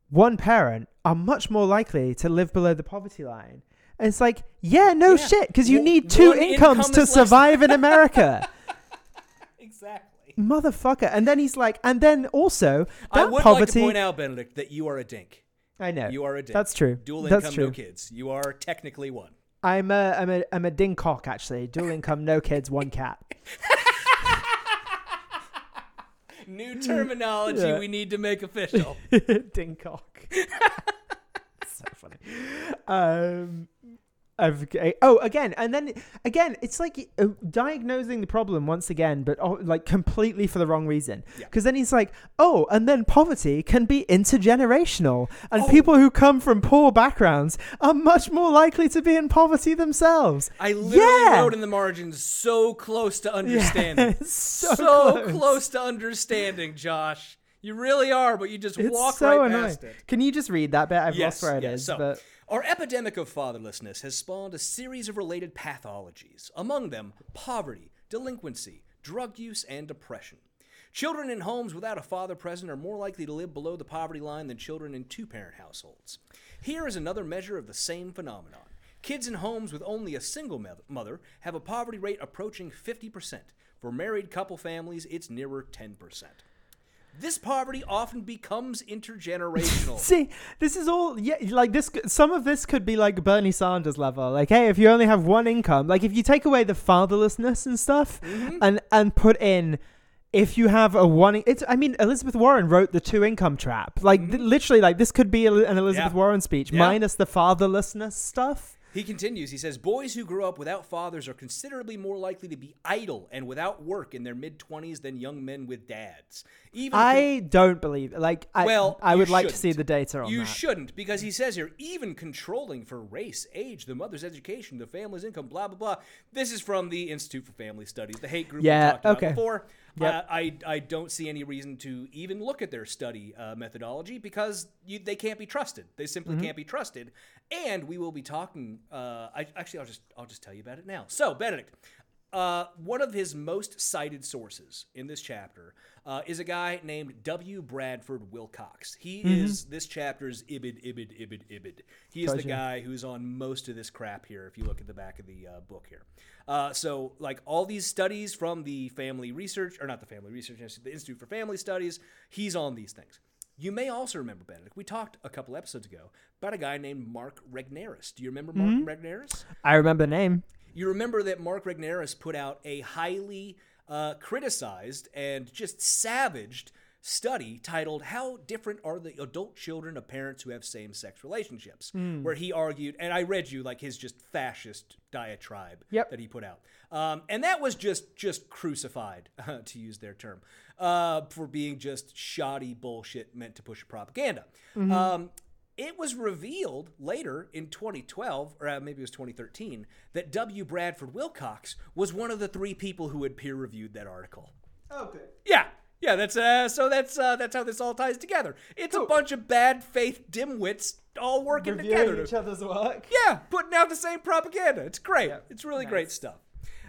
B: one parent are much more likely to live below the poverty line. And it's like, yeah, no
A: Yeah.
B: shit, because you
A: One-
B: need two incomes
A: income
B: to survive in [LAUGHS] America.
A: Exactly.
B: Motherfucker. And then he's like, and then also,
A: I
B: that
A: would
B: poverty.
A: like to point out, Benedict, that you are a dink.
B: I know.
A: You are a dink.
B: That's true.
A: Dual
B: That's
A: income,
B: true.
A: no kids. You are technically one.
B: I'm a, I'm a, I'm a dingcock, actually. Dual income, no kids, one cat. [LAUGHS]
A: New terminology
B: Yeah.
A: we need to make official. [LAUGHS]
B: Dingcock. [LAUGHS] so funny. Um, I've, oh, again, and then again, it's like uh, diagnosing the problem once again, but oh, like completely for the wrong reason.
A: Yeah.
B: Because then he's like, oh, and then poverty can be intergenerational, and
A: Oh.
B: people who come from poor backgrounds are much more likely to be in poverty themselves.
A: I literally
B: Yeah.
A: wrote in the margins so close to [LAUGHS] understanding.
B: it's so
A: close.
B: close.
A: to understanding, Josh. You really are, but you just
B: It's
A: walk
B: so
A: right
B: annoying.
A: past it.
B: Can you just read that bit? I've
A: Yes,
B: lost where it
A: yes.
B: is,
A: So,
B: but
A: our epidemic of fatherlessness has spawned a series of related pathologies, among them poverty, delinquency, drug use, and depression. Children in homes without a father present are more likely to live below the poverty line than children in two parent households. Here is another measure of the same phenomenon. Kids in homes with only a single mother have a poverty rate approaching 50%. For married couple families, it's nearer 10%. This poverty often becomes [LAUGHS] intergenerational.
B: See, this is all yeah. Like this, some of this could be like Bernie Sanders level. Like, hey, if you only have one income, like if you take away the fatherlessness and stuff,
A: Mm-hmm.
B: and and put in, if you have a one, it's. I mean, Elizabeth Warren wrote the two income trap. Like th- literally, like this could be an Elizabeth
A: Mm-hmm. Yeah.
B: Warren speech
A: Yeah.
B: minus the fatherlessness stuff.
A: He continues, he says, Boys who grow up without fathers are considerably more likely to be idle and without work in their mid 20s than young men with dads. Even
B: I don't believe. Like, I
A: well,
B: I would like to see the data on
A: You
B: that.
A: You shouldn't, because he says here, even controlling for race, age, the mother's education, the family's income, blah, blah, blah. This is from the Institute for Family Studies, the hate group
B: Yeah,
A: we talked about
B: okay.
A: before.
B: Yep.
A: Uh, I, I don't see any reason to even look at their study uh, methodology because you, they can't be trusted. They simply
B: Mm-hmm.
A: can't be trusted. And we will be talking. Uh, I, actually, I'll just I'll just tell you about it now. So Benedict, uh, one of his most cited sources in this chapter uh, is a guy named W. Bradford Wilcox. He
B: Mm-hmm.
A: is this chapter's ibid, ibid, ibid, ibid. He is the guy who's on most of this crap here. If you look at the back of the uh, book here, uh, so like all these studies from the Family Research, or not the Family Research Institute, the Institute for Family Studies, he's on these things. You may also remember Benedict. We talked a couple episodes ago about a guy named Mark Regnerus. Do you remember Mark
B: Mm-hmm.
A: Regnerus?
B: I remember the name.
A: You remember that Mark Regnerus put out a highly uh, criticized and just savaged study titled How Different Are the Adult Children of Parents Who Have Same Sex Relationships? Where he argued, and I read you like his just fascist diatribe
B: Yep.
A: that he put out. Um, and that was just just crucified, [LAUGHS] to use their term, uh, for being just shoddy bullshit meant to push propaganda. Um, it was revealed later in 2012, or uh, maybe it was 2013, that W. Bradford Wilcox was one of the three people who had peer reviewed that article.
B: Oh, good.
A: Yeah, yeah. That's uh, so that's uh, that's how this all ties together. It's a bunch of bad faith dimwits all working together.
B: Each other's work.
A: yeah, putting out the same propaganda. It's great. It's really great stuff.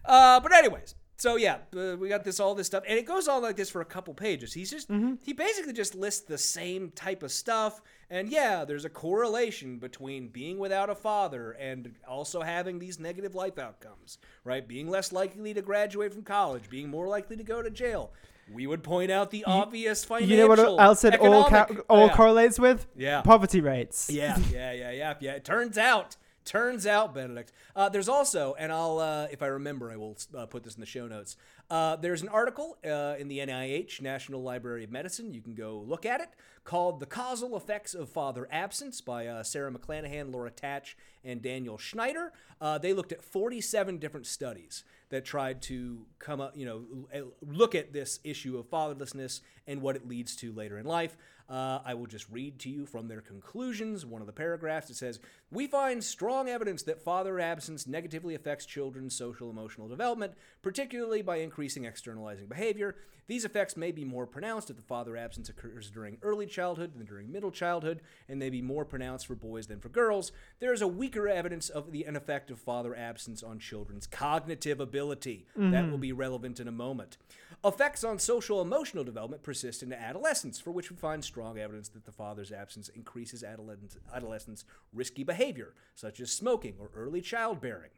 A: Uh, but anyways, so yeah, uh, we got this all this stuff, and it goes on like this for a couple pages. He's just he basically just lists the same type of stuff, and yeah, there's a correlation between being without a father and also having these negative life outcomes, right? Being less likely to graduate from college, being more likely to go to jail. We would point out the obvious financial.
B: You know what else it all ca- all
A: yeah.
B: correlates with?
A: Yeah.
B: Poverty rates.
A: Yeah, yeah, yeah, yeah, yeah. It turns out, turns out, Benedict. Uh, there's also, and I'll, uh, if I remember, I will uh, put this in the show notes. Uh, there's an article uh, in the NIH National Library of Medicine. You can go look at it. Called "The Causal Effects of Father Absence" by uh, Sara McLanahan, Laura Tach, and Daniel Schneider. Uh, they looked at 47 different studies that tried to come up, you know, look at this issue of fatherlessness and what it leads to later in life. Uh, I will just read to you from their conclusions. One of the paragraphs it says, "We find strong evidence that father absence negatively affects children's social emotional development, particularly by increasing increasing externalizing behavior. These effects may be more pronounced if the father absence occurs during early childhood than during middle childhood, and may be more pronounced for boys than for girls. There is a weaker evidence of the effect of father absence on children's cognitive ability. That will mm-hmm. be relevant in a moment. Effects on social emotional development persist into adolescence, for which we find strong evidence that the father's absence increases adolescents' risky behavior, such as smoking or early childbearing.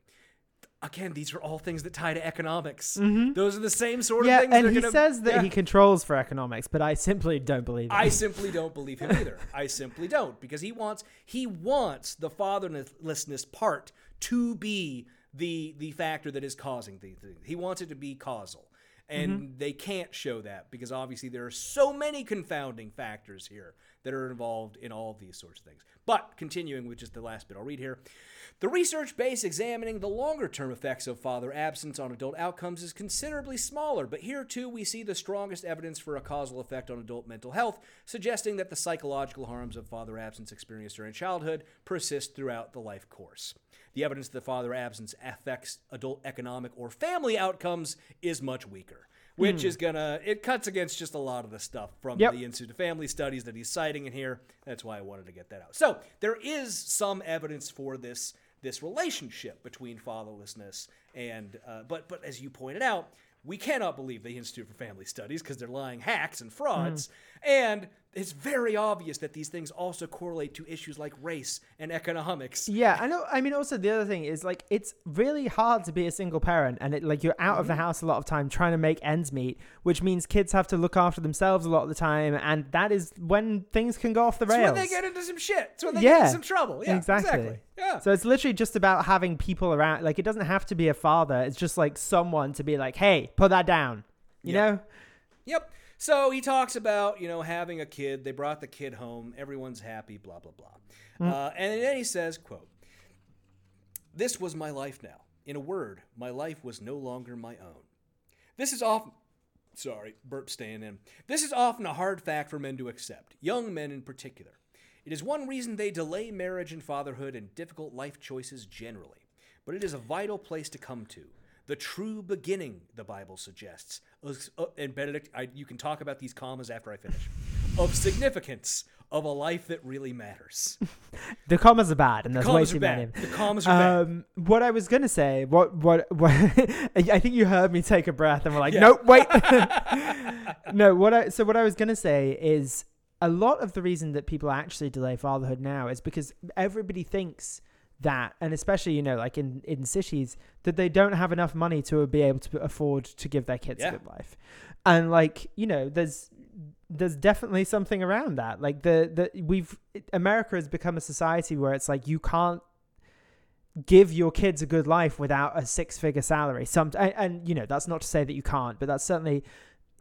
A: Again, these are all things that tie to economics. Those are the same sort of
B: Yeah,
A: things.
B: and he
A: gonna-
B: says that
A: Yeah.
B: he controls for economics, but I simply don't believe it.
A: I simply don't believe him either. I simply don't because he wants he wants the fatherlessness part to be the the factor that is causing the thing. He wants it to be causal. And
B: Mm-hmm.
A: they can't show that because obviously there are so many confounding factors here that are involved in all these sorts of things. But continuing with just the last bit I'll read here. The research base examining the longer term effects of father absence on adult outcomes is considerably smaller, but here too we see the strongest evidence for a causal effect on adult mental health, suggesting that the psychological harms of father absence experienced during childhood persist throughout the life course. The evidence that father absence affects adult economic or family outcomes is much weaker. Which is gonna it cuts against just a lot of the stuff from
B: Yep.
A: the Institute of Family Studies that he's citing in here. That's why I wanted to get that out. So there is some evidence for this this relationship between fatherlessness and uh, but but as you pointed out, we cannot believe the Institute for Family Studies because they're lying hacks and frauds, and it's very obvious that these things also correlate to issues like race and economics.
B: Yeah, I know. I mean, also the other thing is like it's really hard to be a single parent, and it like you're out of
A: Mm-hmm.
B: the house a lot of time trying to make ends meet, which means kids have to look after themselves a lot of the time, and that is when things can go off the
A: It's
B: rails.
A: when they get into some shit. It's when they
B: yeah,
A: get into some trouble. Yeah, exactly. Yeah.
B: So it's literally just about having people around. Like it doesn't have to be a father. It's just like someone to be like, "Hey, put that down." You
A: Yep.
B: know?
A: Yep. So he talks about, you know, having a kid. They brought the kid home. Everyone's happy, blah, blah, blah. Uh, and then he says, quote, This was my life now. In a word, my life was no longer my own. This is often, sorry, burp staying in. This is often a hard fact for men to accept, young men in particular. It is one reason they delay marriage and fatherhood and difficult life choices generally. But it is a vital place to come to. The true beginning, the Bible suggests. And Benedict, I, you can talk about these commas after I finish. Of significance of a life that really matters. [LAUGHS]
B: The commas are bad, and there's way
A: commas
B: too many.
A: bad. The commas are bad.
B: Um, what I was gonna say, what, what, what [LAUGHS] I think you heard me take a breath and we're like,
A: Yeah.
B: nope, wait. [LAUGHS] no, what I so what I was gonna say is a lot of the reason that people actually delay fatherhood now is because everybody thinks that, and especially you know, like in in cities, that they don't have enough money to be able to afford to give their kids
A: Yeah.
B: a good life, and like you know, there's there's definitely something around that. Like the the we've America has become a society where it's like you can't give your kids a good life without a six figure salary. Some and, and you know that's not to say that you can't, but that's certainly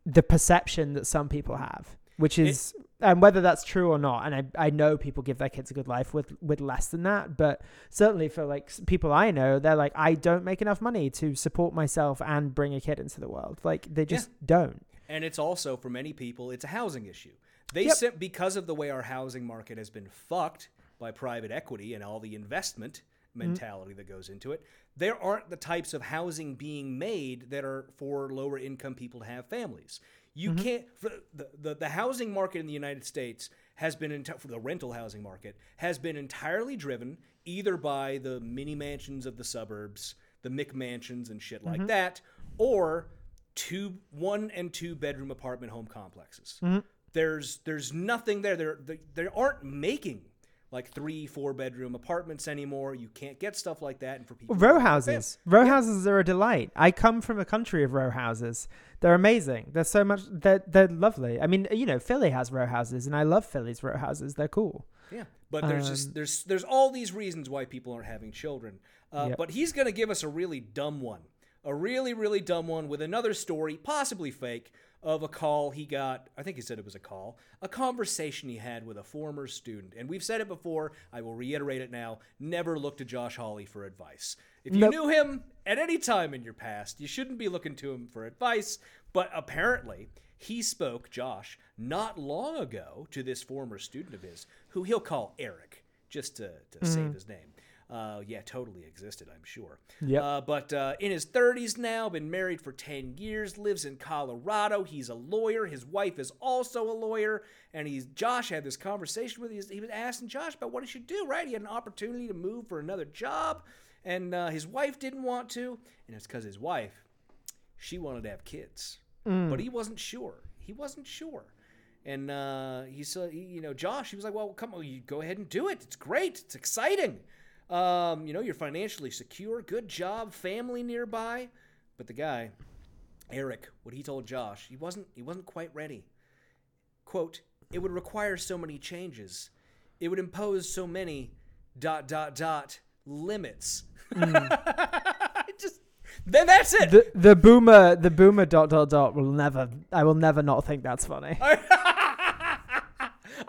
B: the perception that some people have, which is and whether that's true or not. And I I know people give their kids a good life with with less than that, but certainly for like people I know, they're like I don't make enough money to support myself and bring a kid into the world. Like they just don't.
A: And it's also for many people, it's a housing issue. They
B: Yep.
A: because of the way our housing market has been fucked by private equity and all the investment
B: Mm-hmm.
A: mentality that goes into it. There aren't the types of housing being made that are for lower income people to have families. You
B: Mm-hmm.
A: can't the, the the housing market in the United States has been enti- for the rental housing market has been entirely driven either by the mini mansions of the suburbs, the McMansions and shit
B: Mm-hmm.
A: like that, or two one and two bedroom apartment home complexes.
B: Mm-hmm.
A: There's there's nothing there. There they, they aren't making like three four bedroom apartments anymore. You can't get stuff like that. And for people,
B: Row houses. Row houses are a delight. I come from a country of row houses. They're amazing. They're so much. They're they're lovely. I mean, you know, Philly has row houses, and I love Philly's row houses. They're cool.
A: Yeah, but there's just there's there's all these reasons why people aren't having children. Uh,
B: Yep.
A: But he's going to give us a really dumb one, a really really dumb one with another story, possibly fake, of a call he got. I think he said it was a call, a conversation he had with a former student. And we've said it before. I will reiterate it now. Never look to Josh Hawley for advice. If you
B: Nope.
A: knew him at any time in your past, you shouldn't be looking to him for advice. But apparently, he spoke, Josh, not long ago to this former student of his, who he'll call Eric, just to, to save mm-hmm. his name. Uh, yeah, totally existed, I'm sure.
B: Yep.
A: Uh, but uh, in his 30s now, been married for 10 years, lives in Colorado. He's a lawyer. His wife is also a lawyer. And he's Josh had this conversation with. He was asking Josh about what he should do. Right? He had an opportunity to move for another job, and uh, his wife didn't want to, and it's because his wife, she wanted to have kids, but he wasn't sure. He wasn't sure. And uh, he said, you know, Josh, he was like, well, come on, you go ahead and do it. It's great. It's exciting. Um, you know, you're financially secure, good job, family nearby. But the guy, Eric, what he told Josh, he wasn't he wasn't quite ready. Quote, it would require so many changes. It would impose so many dot dot dot limits. [LAUGHS] Just then that's it.
B: The the boomer the boomer dot dot dot will never I will never not think that's funny. [LAUGHS]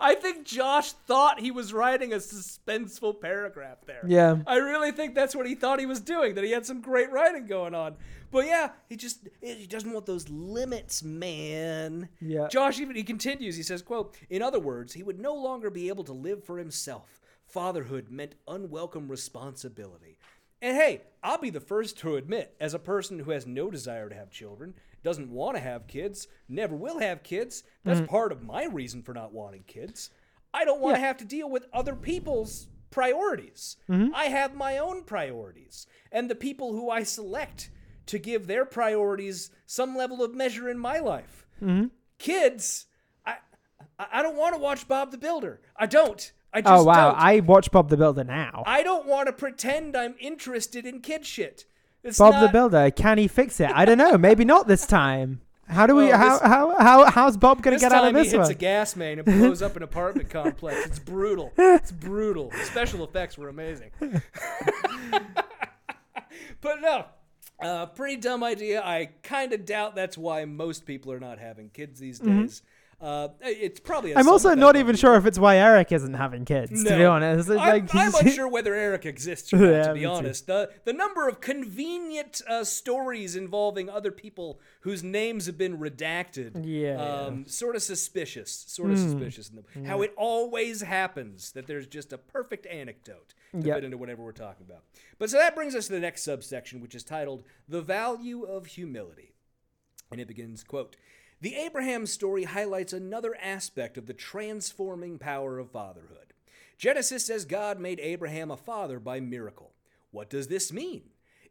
A: I think Josh thought he was writing a suspenseful paragraph there.
B: Yeah.
A: I really think that's what he thought he was doing, that he had some great writing going on. But yeah, he just he doesn't want those limits, man.
B: Yeah.
A: Josh even he continues, he says, quote, In other words, he would no longer be able to live for himself. Fatherhood meant unwelcome responsibility. And hey, I'll be the first to admit, as a person who has no desire to have children, doesn't want to have kids, never will have kids, that's mm. part of my reason for not wanting kids. I don't want to have to deal with other people's priorities. Mm-hmm. I have my own priorities. And the people who I select to give their priorities some level of measure in my life. Mm-hmm. Kids, I, I don't want to watch Bob the Builder. I don't. I just
B: Oh wow,
A: don't.
B: I watch Bob the Builder now.
A: I don't want to pretend I'm interested in kid shit. It's
B: Bob the Builder, can he fix it? I don't know. Maybe not this time. How do we? How,
A: this-
B: how how how's Bob gonna get out of this
A: he hits
B: one?
A: a gas main and blows up an apartment [LAUGHS] complex. It's brutal. It's brutal. The special effects were amazing. [LAUGHS] but no, uh, pretty dumb idea. I kind of doubt that's why most people are not having kids these days. Uh, it's probably. a.
B: I'm also not even sure if it's why Eric isn't having kids. To be honest, It's
A: I'm,
B: like
A: I'm [LAUGHS] unsure whether Eric exists or not, [LAUGHS]
B: Yeah,
A: to be
B: too.
A: honest. The, the number of convenient uh, stories involving other people whose names have been redacted,
B: Yeah.
A: um, sort of suspicious, sort of
B: Hmm.
A: suspicious. How it always happens that there's just a perfect anecdote to
B: Yep.
A: fit into whatever we're talking about. But so that brings us to the next subsection, which is titled "The Value of Humility." And it begins, quote, The Abraham story highlights another aspect of the transforming power of fatherhood. Genesis says God made Abraham a father by miracle. What does this mean?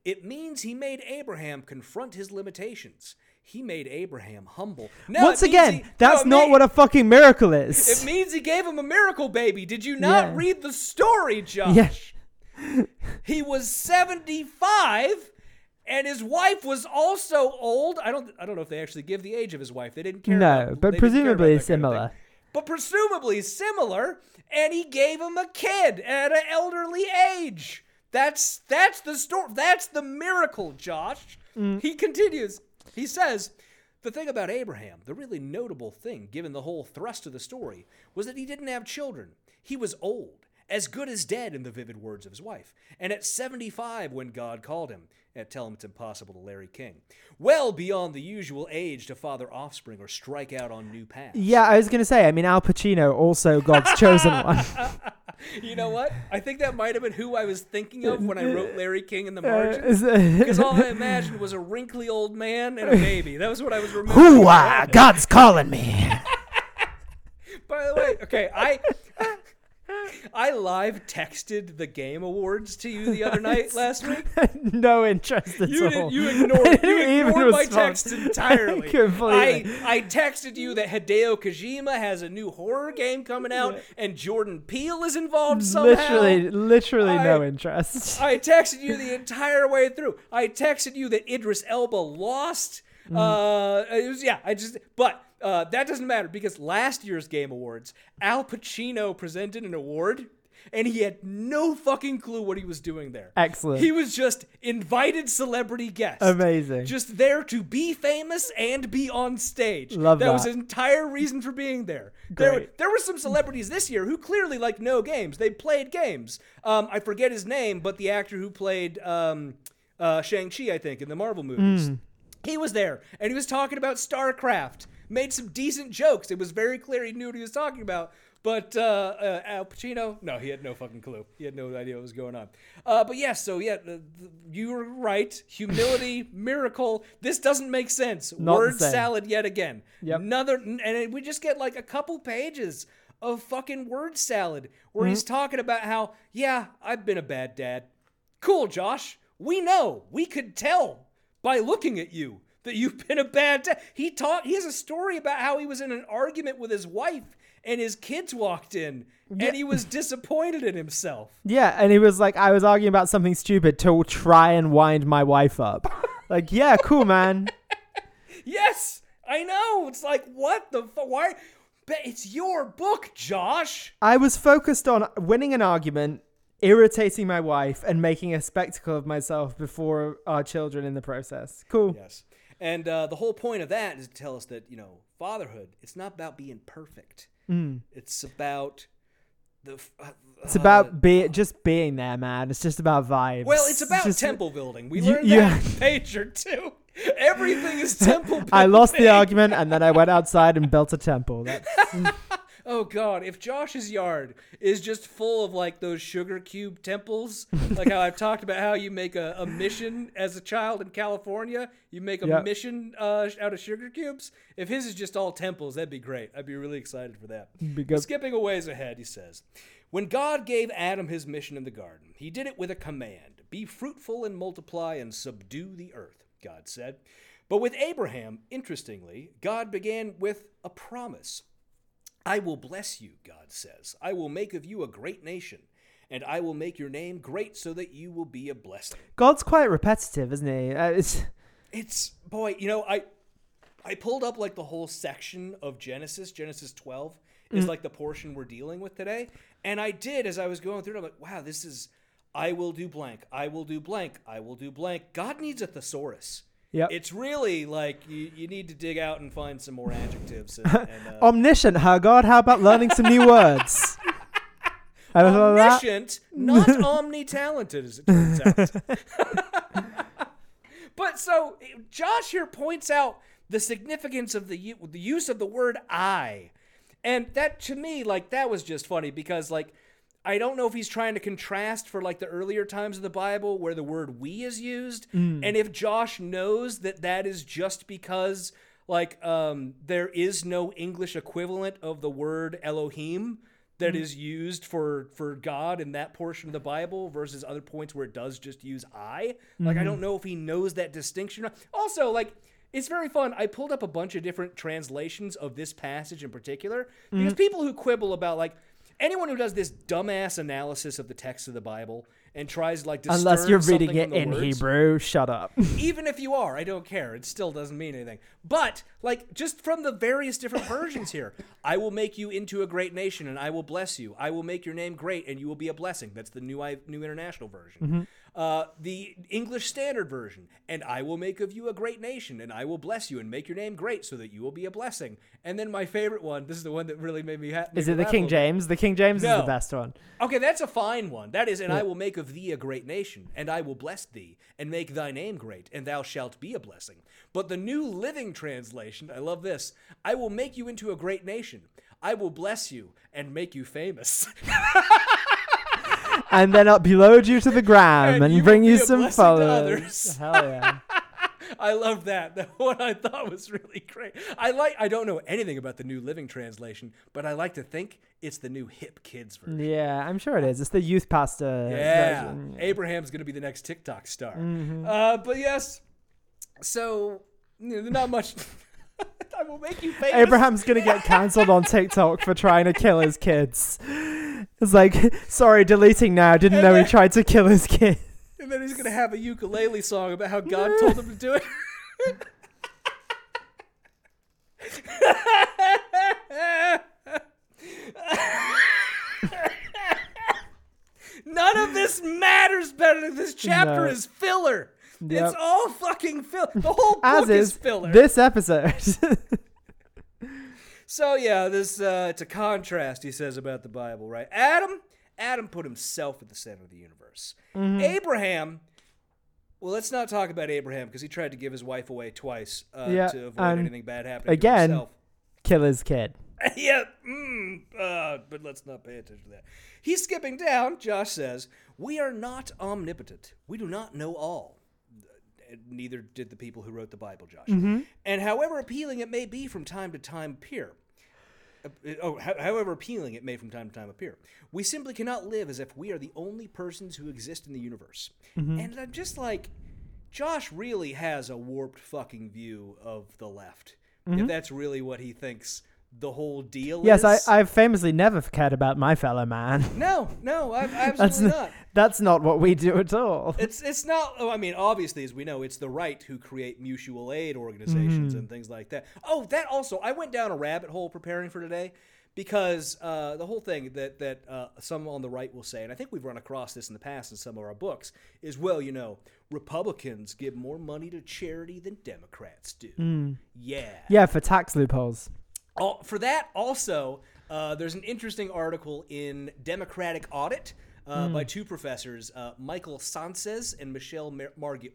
A: It means he made Abraham confront his limitations. He made Abraham humble. No,
B: Once again,
A: he-
B: that's
A: no,
B: not what a fucking miracle is.
A: It means he gave him a miracle baby. Did you not
B: Yeah.
A: read the story, Josh?
B: Yeah.
A: He was 75 and his wife was also old. I don't I don't know if they actually give the age of his wife. They didn't care
B: No,
A: about-
B: but
A: they didn't care about
B: presumably
A: that kind of
B: similar.
A: But presumably similar and he gave him a kid at an elderly age. That's that's the story. That's the miracle, Josh.
B: Mm.
A: He continues. He says, the thing about Abraham, the really notable thing, given the whole thrust of the story, was that he didn't have children. He was old, as good as dead, in the vivid words of his wife. And at 75, when God called him, and tell him it's impossible to Larry King, well beyond the usual age to father offspring or strike out on new paths.
B: Yeah, I was gonna say. I mean, Al Pacino, also God's chosen [LAUGHS] one.
A: You know what? I think that might have been who I was thinking of when I wrote Larry King in the
B: Uh,
A: margins. Because all I imagined was a wrinkly old man and a [LAUGHS] baby. That was what I was remembering.
B: Hooah!
A: head.
B: God's calling me. [LAUGHS]
A: By the way, okay, I [LAUGHS] I live texted the game awards to you the other night last week. [LAUGHS]
B: no interest at
A: You
B: all.
A: did, you ignored [LAUGHS]
B: I
A: you ignored my text entirely.
B: Completely.
A: I I texted you that Hideo Kojima has a new horror game coming out and Jordan Peele is involved somehow.
B: literally, literally no interest.
A: I texted you the entire way through. I texted you that Idris Elba lost.
B: Mm-hmm.
A: Uh, it was yeah. I just but uh, that doesn't matter because last year's Game Awards, Al Pacino presented an award. And he had no fucking clue what he was doing there.
B: Excellent.
A: He was just invited celebrity guest.
B: Amazing.
A: Just there to be famous and be on stage.
B: Love
A: that. was
B: that.
A: his entire reason for being there. There,
B: Great.
A: there were some celebrities this year who clearly like no games. They played games. Um, I forget his name, but the actor who played um, uh, Shang Chi, I think, in the Marvel movies,
B: Hmm.
A: he was there and he was talking about StarCraft. Made some decent jokes. It was very clear he knew what he was talking about. But uh, uh, Al Pacino, no, he had no fucking clue. He had no idea what was going on. Uh, but yes, so yeah, the, the, you were right. Humility, [LAUGHS] miracle. This doesn't make sense.
B: Not
A: Word salad yet again.
B: Yep.
A: Another, and we just get like a couple pages of fucking word salad where he's talking about how, yeah, I've been a bad dad. Cool, Josh. We know. We could tell by looking at you that you've [LAUGHS] been a bad dad. He taught. He has a story about how he was in an argument with his wife and his kids walked in and he was disappointed in himself. [LAUGHS]
B: Yeah, and he was like, I was arguing about something stupid to try and wind my wife up. [LAUGHS] like, yeah, cool, man.
A: Yes, I know. It's like what the fuck? Why? But it's your book, Josh.
B: I was focused on winning an argument, irritating my wife, and making a spectacle of myself before our children in the process. Cool.
A: Yes. And uh, the whole point of that is to tell us that, you know, fatherhood, it's not about being perfect. It's about the. f- Uh,
B: It's about be just being there, man. It's just about vibes.
A: Well, it's about temple building. We
B: You-
A: learned
B: you-
A: that in [LAUGHS] page or two. Everything is [LAUGHS] temple building.
B: I lost the argument, and then I went outside and built a temple. [LAUGHS] That's,
A: Oh God! If Josh's yard is just full of like those sugar cube temples, like how I've [LAUGHS] talked about how you make a, a mission as a child in California, you make a
B: Yep.
A: mission uh, out of sugar cubes. If his is just all temples, that'd be great. I'd be really excited for that.
B: Be
A: But
B: good.
A: skipping a ways ahead, he says, "When God gave Adam his mission in the garden, He did it with a command: Be fruitful and multiply and subdue the earth." God said. But with Abraham, interestingly, God began with a promise. I will bless you, God says. I will make of you a great nation, and I will make your name great so that you will be a blessing.
B: God's quite repetitive, isn't he? Uh, it's,
A: It's boy, you know, I I pulled up like the whole section of Genesis, Genesis 12 is like the portion we're dealing with today, and I did as I was going through it, I'm like, wow, this is I will do blank. I will do blank. I will do blank. God needs a thesaurus.
B: Yep.
A: It's really like you, you need to dig out and find some more adjectives. And, [LAUGHS] and, uh,
B: omniscient, huh, God? How about learning some new words? Ever thought of that?
A: omniscient, not [LAUGHS] omni-talented, as it turns out. [LAUGHS] but so Josh here points out the significance of the the use of the word "I," and that to me, like that was just funny because like. I don't know if he's trying to contrast for like the earlier times of the Bible where the word we is used mm. and if Josh knows that that is just because like um there is no English equivalent of the word Elohim that mm. is used for for God in that portion of the Bible versus other points where it does just use I. Like I mm-hmm. don't know if he knows that distinction. Also, like it's very fun. I pulled up a bunch of different translations of this passage in particular because mm-hmm. people who quibble about like anyone who does this dumbass analysis of the text of the Bible and tries like to
B: Unless you're reading it in
A: words-
B: Hebrew, shut up. [LAUGHS]
A: even if you are, I don't care. It still doesn't mean anything. But like just from the various different versions here, I will make you into a great nation and I will bless you. I will make your name great and you will be a blessing. That's the new I, new international version. Mm-hmm. Uh, the English Standard Version, and I will make of you a great nation, and I will bless you and make your name great, so that you will be a blessing. And then my favorite one. This is the one that really made me happy.
B: Is it the King James? The King James is the best one.
A: Okay, that's a fine one. That is, and I will make of thee a great nation, and I will bless thee, and make thy name great, and thou shalt be a blessing. But the New Living Translation, I love this. I will make you into a great nation. I will bless you and make you famous. [LAUGHS]
B: And then upload you to the gram
A: And you
B: bring you some followers. [LAUGHS] Hell yeah. [LAUGHS]
A: I love that. That one I thought was really great. I like. I don't know anything about the New Living Translation, but I like to think it's the new hip kids version.
B: yeah, I'm sure it is. It's the youth pastor
A: Yeah,
B: version.
A: Abraham's gonna be the next TikTok star.
B: Mm-hmm.
A: Uh, but yes, so you know, not much. [LAUGHS] I will make you famous.
B: Abraham's gonna get cancelled on TikTok for trying to kill his kids. It's like, [LAUGHS] sorry, deleting now. Didn't know he tried to kill his kid. [LAUGHS]
A: and then he's gonna have a ukulele song about how God told him to do it. None of this matters better. This chapter
B: No.
A: is filler. It's all fucking filler. The whole
B: As
A: book
B: is
A: is filler.
B: this episode. [LAUGHS]
A: So yeah, this uh, it's a contrast he says about the Bible, right? Adam, Adam put himself at the center of the universe.
B: Mm-hmm.
A: Abraham, well, let's not talk about Abraham because he tried to give his wife away twice uh,
B: Yeah,
A: to avoid
B: and
A: anything bad happening.
B: again,
A: to himself.
B: kill his kid. [LAUGHS]
A: yeah, mm, uh, but let's not pay attention to that. He's skipping down. Josh says, We are not omnipotent. We do not know all. Neither did the people who wrote the Bible, Josh. Mm-hmm. And however appealing it may be from time to time appear, uh, oh, however appealing it may from time to time appear, we simply cannot live as if we are the only persons who exist in the universe. Mm-hmm. And I'm just like, Josh really has a warped fucking view of the left. If mm-hmm. that's really what he thinks the whole deal
B: Yes, I,
A: is.
B: I've famously never cared about my fellow man. [LAUGHS]
A: No, no, I, [LAUGHS]
B: That's
A: absolutely
B: n-
A: not.
B: that's not what we do at all.
A: It's it's not. Oh, I mean, obviously, as we know, it's the right who create mutual aid organizations
B: Mm-hmm.
A: and things like that. Oh, that also. I went down a rabbit hole preparing for today because uh, the whole thing that that uh, some on the right will say, and I think we've run across this in the past in some of our books, is well, you know, Republicans give more money to charity than Democrats do. Yeah.
B: Mm. yeah, for tax loopholes.
A: For that, also, uh, there's an interesting article in Democratic Audit uh, by two professors, uh, Michael Sances and Michelle Mar- Marg-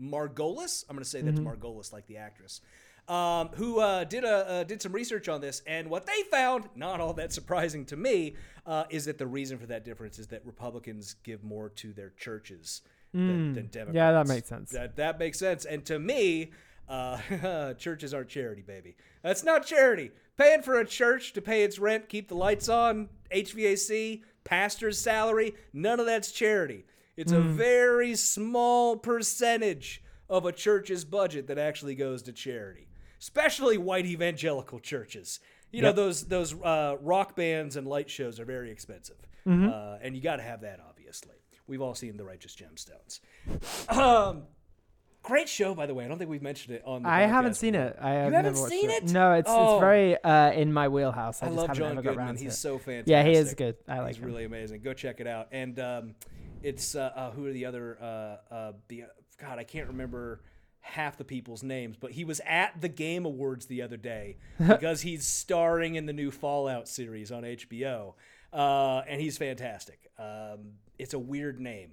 A: Margolis. I'm going to say that's Margolis, like the actress. Um, who uh, did a uh, did some research on this, and what they found, not all that surprising to me, uh, is that the reason for that difference is that Republicans give more to their churches than, than Democrats.
B: Yeah, that makes sense.
A: That that makes sense. And to me, uh, [LAUGHS] churches aren't charity, baby. That's not charity. Paying for a church to pay its rent, keep the lights on, HVAC, pastor's salary, none of that's charity. It's a very small percentage of a church's budget that actually goes to charity, especially white evangelical churches. You know those those uh, rock bands and light shows are very expensive, uh, and you got to have that. Obviously, we've all seen the Righteous Gemstones. [CLEARS THROAT] Um, great show, by the way. I don't think we've mentioned it on. the
B: I haven't seen it. I have
A: haven't
B: never watched
A: seen
B: it. No, it's
A: Oh.
B: it's very uh, in my wheelhouse. I,
A: I
B: just
A: love
B: haven't
A: John
B: ever got
A: Goodman.
B: around to
A: He's
B: it.
A: so fantastic.
B: Yeah, he is good. I like him.
A: He's
B: him.
A: really amazing. Go check it out. And um, it's uh, uh, who are the other? Uh, uh, the God, I can't remember half the people's names, but he was at the Game Awards the other day [LAUGHS] because he's starring in the new Fallout series on HBO, uh, and he's fantastic. Um, it's a weird name.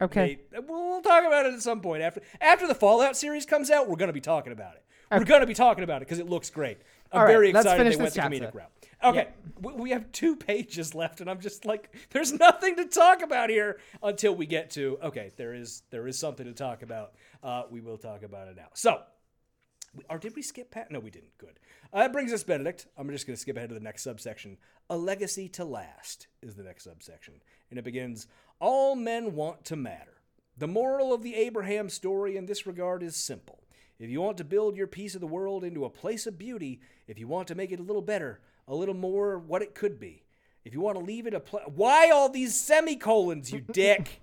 B: Okay.
A: They- we'll, we'll talk about it at some point after after the Fallout series comes out. We're going to be talking about it. We're going to be talking about it because it looks great. I'm
B: All right,
A: very
B: let's
A: excited they went the comedic route. Okay, we, we have two pages left, and I'm just like, there's nothing to talk about here until we get to. Okay, there is there is something to talk about. Uh, we will talk about it now. So, or did we skip past? No, we didn't. Good. Uh, that brings us Benedict. I'm just going to skip ahead to the next subsection. A legacy to last is the next subsection, and it begins. All men want to matter. The moral of the Abraham story in this regard is simple. If you want to build your piece of the world into a place of beauty, if you want to make it a little better, a little more what it could be, if you want to leave it a place, why all these semicolons, you [LAUGHS] dick?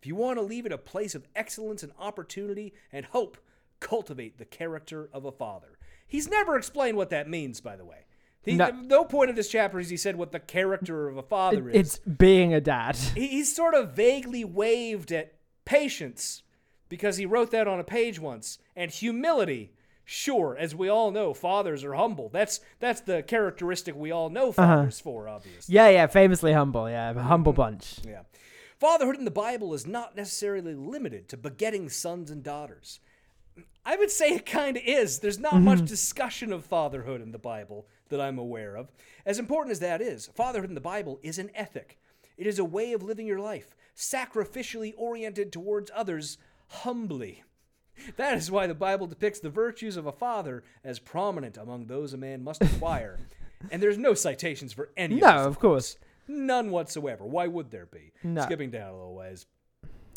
A: If you want to leave it a place of excellence and opportunity and hope, cultivate the character of a father. He's never explained what that means, by the way. He,
B: No.
A: no. point of this chapter is he said what the character of a father is.
B: It's being a dad.
A: He- he's sort of vaguely waved at patience because he wrote that on a page once, and humility. Sure, as we all know, fathers are humble. That's that's the characteristic we all know uh-huh. fathers for, obviously.
B: Yeah, yeah, famously humble. Yeah, a humble mm-hmm. bunch.
A: Yeah. Fatherhood in the Bible is not necessarily limited to begetting sons and daughters. I would say it kind of is. There's not much mm-hmm. discussion of fatherhood in the Bible that I'm aware of. As important as that is, fatherhood in the Bible is an ethic. It is a way of living your life, sacrificially oriented towards others, humbly. That is why the Bible depicts the virtues of a father as prominent among those a man must acquire. [LAUGHS] and there's no citations for any of
B: No, of course.
A: None whatsoever. Why would there be?
B: No.
A: Skipping down a little ways.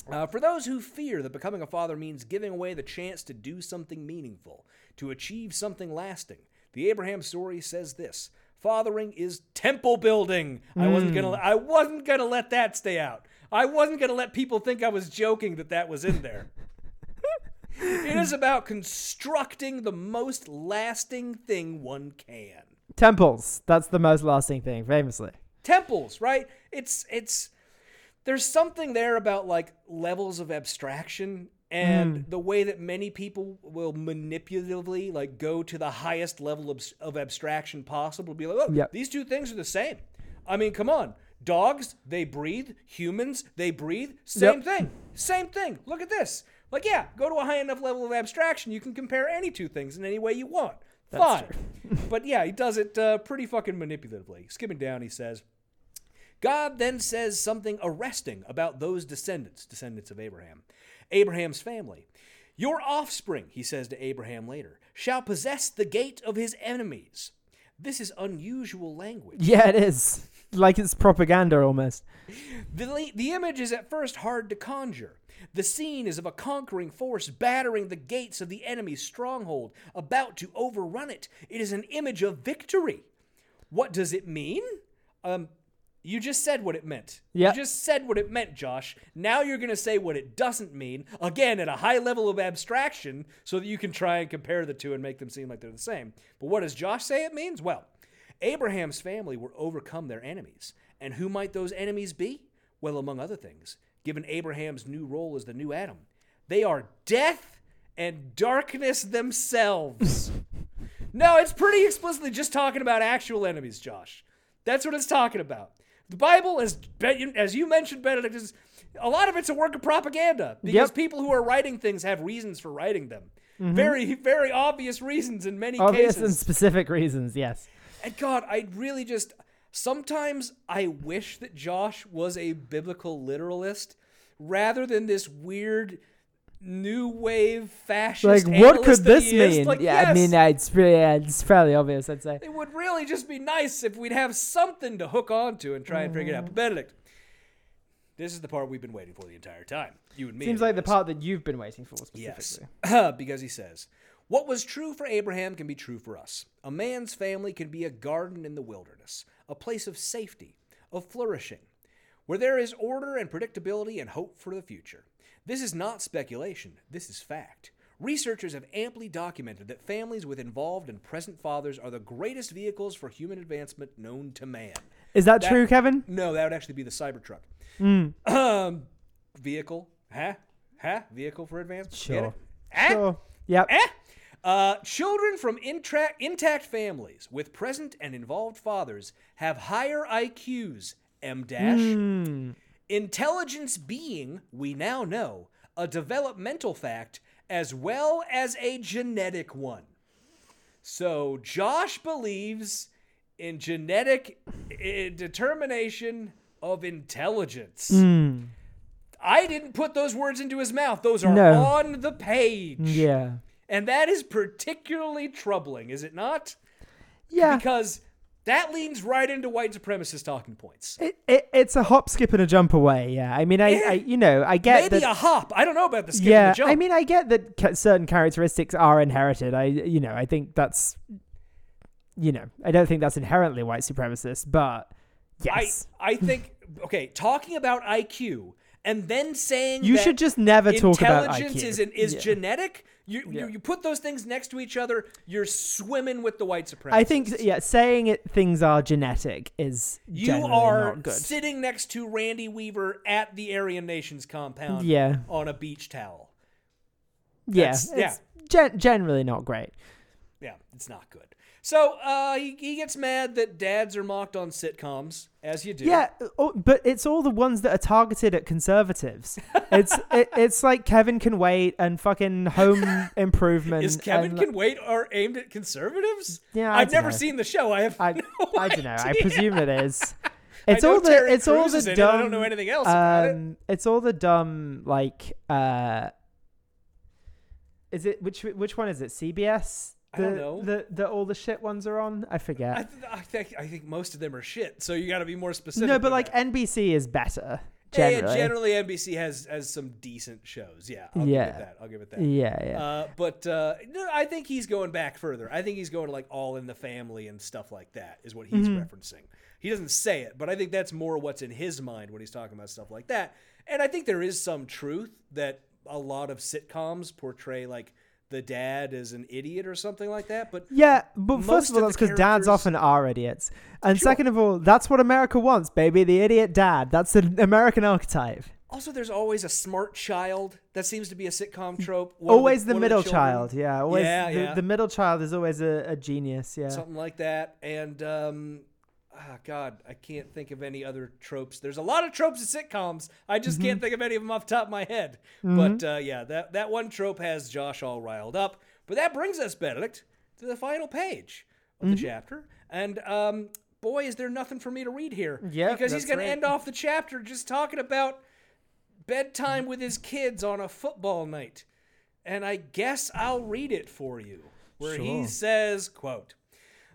A: Uh, for those who fear that becoming a father means giving away the chance to do something meaningful, to achieve something lasting, the Abraham story says this: Fathering is temple building. I wasn't gonna. I wasn't gonna let that stay out. I wasn't gonna let people think I was joking that that was in there. [LAUGHS] it is about constructing the most lasting thing one can
B: Temples. That's the most lasting thing, famously.
A: temples, right? It's it's there's something there about like levels of abstraction and the way that many people will manipulatively like go to the highest level of, of abstraction possible be like, oh,
B: Yep.
A: these two things are the same. I mean, come on. Dogs, they breathe. Humans, they breathe. Same
B: Yep.
A: thing. Same thing. Look at this. Like, yeah, go to a high enough level of abstraction, you can compare any two things in any way you want. Fine. [LAUGHS] but yeah, he does it uh, pretty fucking manipulatively. Skimming down, he says, God then says something arresting about those descendants, descendants of Abraham, Abraham's family. Your offspring, he says to Abraham later, shall possess the gate of his enemies. This is unusual language.
B: Yeah, it is. Like it's propaganda almost.
A: The, the image is at first hard to conjure. The scene is of a conquering force battering the gates of the enemy's stronghold, about to overrun it. It is an image of victory. What does it mean? Um, you just said what it meant.
B: Yep.
A: You just said what it meant, Josh. Now you're going to say what it doesn't mean, again, at a high level of abstraction, so that you can try and compare the two and make them seem like they're the same. But what does Josh say it means? Well, Abraham's family were overcome their enemies. And who might those enemies be? Well, among other things, given Abraham's new role as the new Adam, they are death and darkness themselves. [LAUGHS] no, it's pretty explicitly just talking about actual enemies, Josh. That's what it's talking about. The Bible, as as you mentioned, Benedict, is a lot of it's a work of propaganda because
B: Yep.
A: people who are writing things have reasons for writing them. Mm-hmm. Very, very obvious reasons in many
B: Obvious
A: cases.
B: and specific reasons, yes.
A: And God, I really just sometimes I wish that Josh was a biblical literalist rather than this weird new wave fascist.
B: Like, what could this mean?
A: Like,
B: yeah, I mean, it's yeah, it's fairly obvious, I'd say.
A: it would really just be nice if we'd have something to hook onto and try and figure it out. Mm. But Benedict, this is the part we've been waiting for the entire time. You and me.
B: Seems like the part that you've been waiting for
A: Yes.
B: specifically. [LAUGHS]
A: because he says, What was true for Abraham can be true for us. A man's family can be a garden in the wilderness, a place of safety, of flourishing, where there is order and predictability and hope for the future. This is not speculation, this is fact. Researchers have amply documented that families with involved and present fathers are the greatest vehicles for human advancement known to man.
B: Is that,
A: That-
B: true, Kevin?
A: No, that would actually be the Cybertruck.
B: Hmm.
A: Um, vehicle, huh? Huh? Vehicle for advancement.
B: Sure.
A: Eh?
B: Sure. Yep.
A: Eh? Uh, children from intra- intact families with present and involved fathers have higher IQs. M dash.
B: Hmm.
A: Intelligence being, we now know, a developmental fact as well as a genetic one. So Josh believes in genetic eh, determination of intelligence.
B: Hmm.
A: I didn't put those words into his mouth. Those are
B: No.
A: on the page.
B: Yeah.
A: And that is particularly troubling, is it not?
B: Yeah.
A: Because that leans right into white supremacist talking points.
B: It, it, it's a hop, skip, and a jump away. Yeah. I mean, I,
A: Yeah.
B: I you know, I get
A: Maybe
B: that.
A: a hop. I don't know about the skip
B: yeah.
A: and the jump. Yeah.
B: I mean, I get that certain characteristics are inherited. I, you know, I think that's, you know, I don't think that's inherently white supremacist, but yes.
A: I, I think, okay, talking about IQ and then saying
B: You
A: that
B: should just never talk about
A: intelligence is, an, is
B: Yeah.
A: genetic. You,
B: Yeah.
A: you you put those things next to each other, you're swimming with the white supremacists.
B: I think, yeah, saying it things are genetic is
A: You are sitting next to Randy Weaver at the Aryan Nations compound
B: Yeah.
A: on a beach towel.
B: yeah,
A: that's- yeah.
B: it's gen- generally not great.
A: Yeah, it's not good. So uh, he, he gets mad that dads are mocked on sitcoms, as you do.
B: Yeah, oh, but it's all the ones that are targeted at conservatives. It's [LAUGHS] it, it's like Kevin Can Wait and fucking Home [LAUGHS] Improvement.
A: Is Kevin
B: and,
A: Can Wait are aimed at conservatives?
B: Yeah, I
A: I've never
B: know.
A: seen the show. I have
B: I, [LAUGHS]
A: no
B: I don't know. I presume it is. It's all the
A: Terry
B: it's all the
A: in it.
B: dumb.
A: I don't know anything else about it.
B: um, It's all the dumb like. uh Is it which which one is it? CBS.
A: I
B: The,
A: don't know.
B: The the all the shit ones are on. I forget.
A: I, th- I think I think most of them are shit. So you got to be more specific.
B: no, but like
A: that.
B: NBC is better.
A: Yeah,
B: Generally.
A: generally NBC has has some decent shows. Yeah, I'll give
B: Yeah.
A: it that. I'll give it that.
B: Yeah, yeah.
A: Uh, but uh, no, I think he's going back further. I think he's going to like All in the Family and stuff like that. Is what he's
B: Mm-hmm.
A: referencing. He doesn't say it, but I think that's more what's in his mind when he's talking about stuff like that. And I think there is some truth that a lot of sitcoms portray like the dad is an idiot or something like that. But
B: Yeah, but first of all, that's
A: the
B: because dads often are idiots. And
A: Sure.
B: second of all, that's what America wants, baby. The idiot dad. That's the American archetype.
A: also, there's always a smart child. That seems to be a sitcom trope. One
B: always the,
A: of
B: middle
A: children.
B: child. Yeah, always
A: Yeah,
B: the,
A: yeah.
B: the middle child is always a, a genius. Yeah.
A: something like that. And um, ah, God, I can't think of any other tropes. There's a lot of tropes in sitcoms. I just
B: Mm-hmm.
A: can't think of any of them off the top of my head. But uh, yeah, that that one trope has Josh all riled up. But that brings us, Benedict, to the final page of the chapter, and um, boy, is there nothing for me to read here.
B: Yep,
A: because he's going to end off the chapter just talking about bedtime with his kids on a football night, and I guess I'll read it for you, where he says, "quote."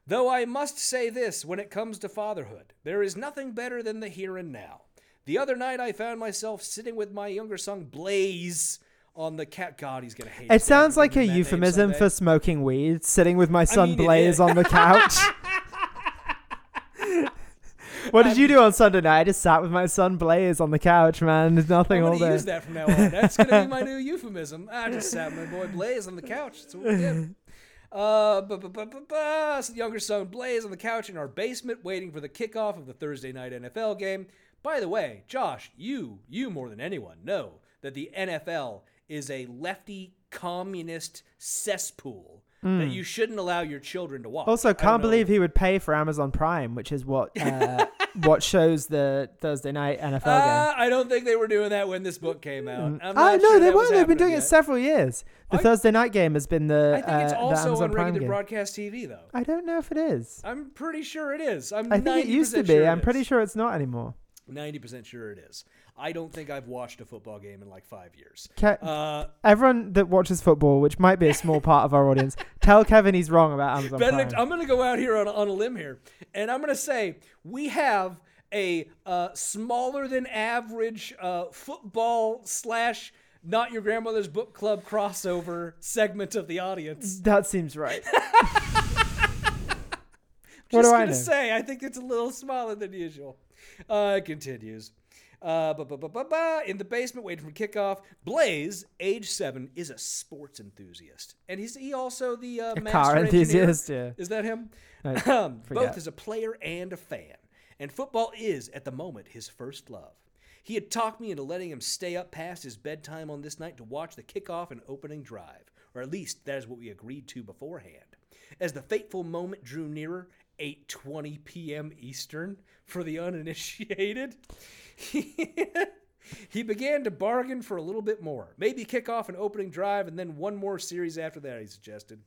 A: Though I must say this when it comes to fatherhood, there is nothing better than the here and now. The other night I found myself sitting with my younger son Blaze on the cat. God, he's gonna hate.
B: It sounds like a euphemism for smoking weed. Sitting with my son
A: mean, it
B: Blaze
A: is.
B: on the couch. [LAUGHS] what did you do on Sunday night? I just sat with my son Blaze on the couch, man. There's nothing
A: I'm
B: all day.
A: use that from now on. That's gonna be my [LAUGHS] new euphemism. I just sat with my boy Blaze on the couch. That's what we did. Uh, younger son Blaze on the couch in our basement, waiting for the kickoff of the Thursday night NFL game. By the way, Josh, you, you more than anyone know that the NFL is a lefty communist cesspool that you shouldn't allow your children to watch.
B: Also,
A: I
B: can't
A: know-
B: believe he would pay for Amazon Prime, which is what uh, [LAUGHS] what shows the Thursday night NFL game.
A: Uh, I don't think they were doing that when this book came out. I'm
B: Oh no,
A: sure
B: they
A: that
B: were.
A: was
B: They've been doing it several years. The
A: I-
B: Thursday night game has been the.
A: I think it's
B: uh,
A: also
B: Amazon
A: on
B: Prime
A: regular
B: game.
A: broadcast TV, though.
B: I don't know if it is.
A: I'm pretty sure it is. I'm
B: I think it used to be.
A: Sure
B: I'm pretty sure it's not anymore.
A: 90% sure it is. I don't think I've watched a football game in like five years.
B: Ke-
A: Uh,
B: Everyone that watches football, which might be a small part of our audience, [LAUGHS] tell Kevin he's wrong about Amazon
A: Benedict,
B: Prime.
A: I'm going to go out here on, on a limb here, and I'm going to say we have a uh, smaller than average uh, football slash not your grandmother's book club crossover segment of the audience.
B: That seems right.
A: Just [LAUGHS]
B: what do I know?
A: say, I think it's a little smaller than usual. Uh, it continues. Uh, ba, ba, ba, ba, ba. In the basement, waiting for kickoff, Blaze, age seven, is a sports enthusiast, and he's he also the uh,
B: car
A: engineer.
B: enthusiast, yeah.
A: Is that him? Um, [CLEARS THROAT] both as a player and a fan, and football is at the moment his first love. He had talked me into letting him stay up past his bedtime on this night to watch the kickoff and opening drive, or at least that is what we agreed to beforehand. As the fateful moment drew nearer, 8:20 p.m. Eastern for the uninitiated, [LAUGHS] he began to bargain for a little bit more. Maybe kick off an opening drive and then one more series after that, he suggested.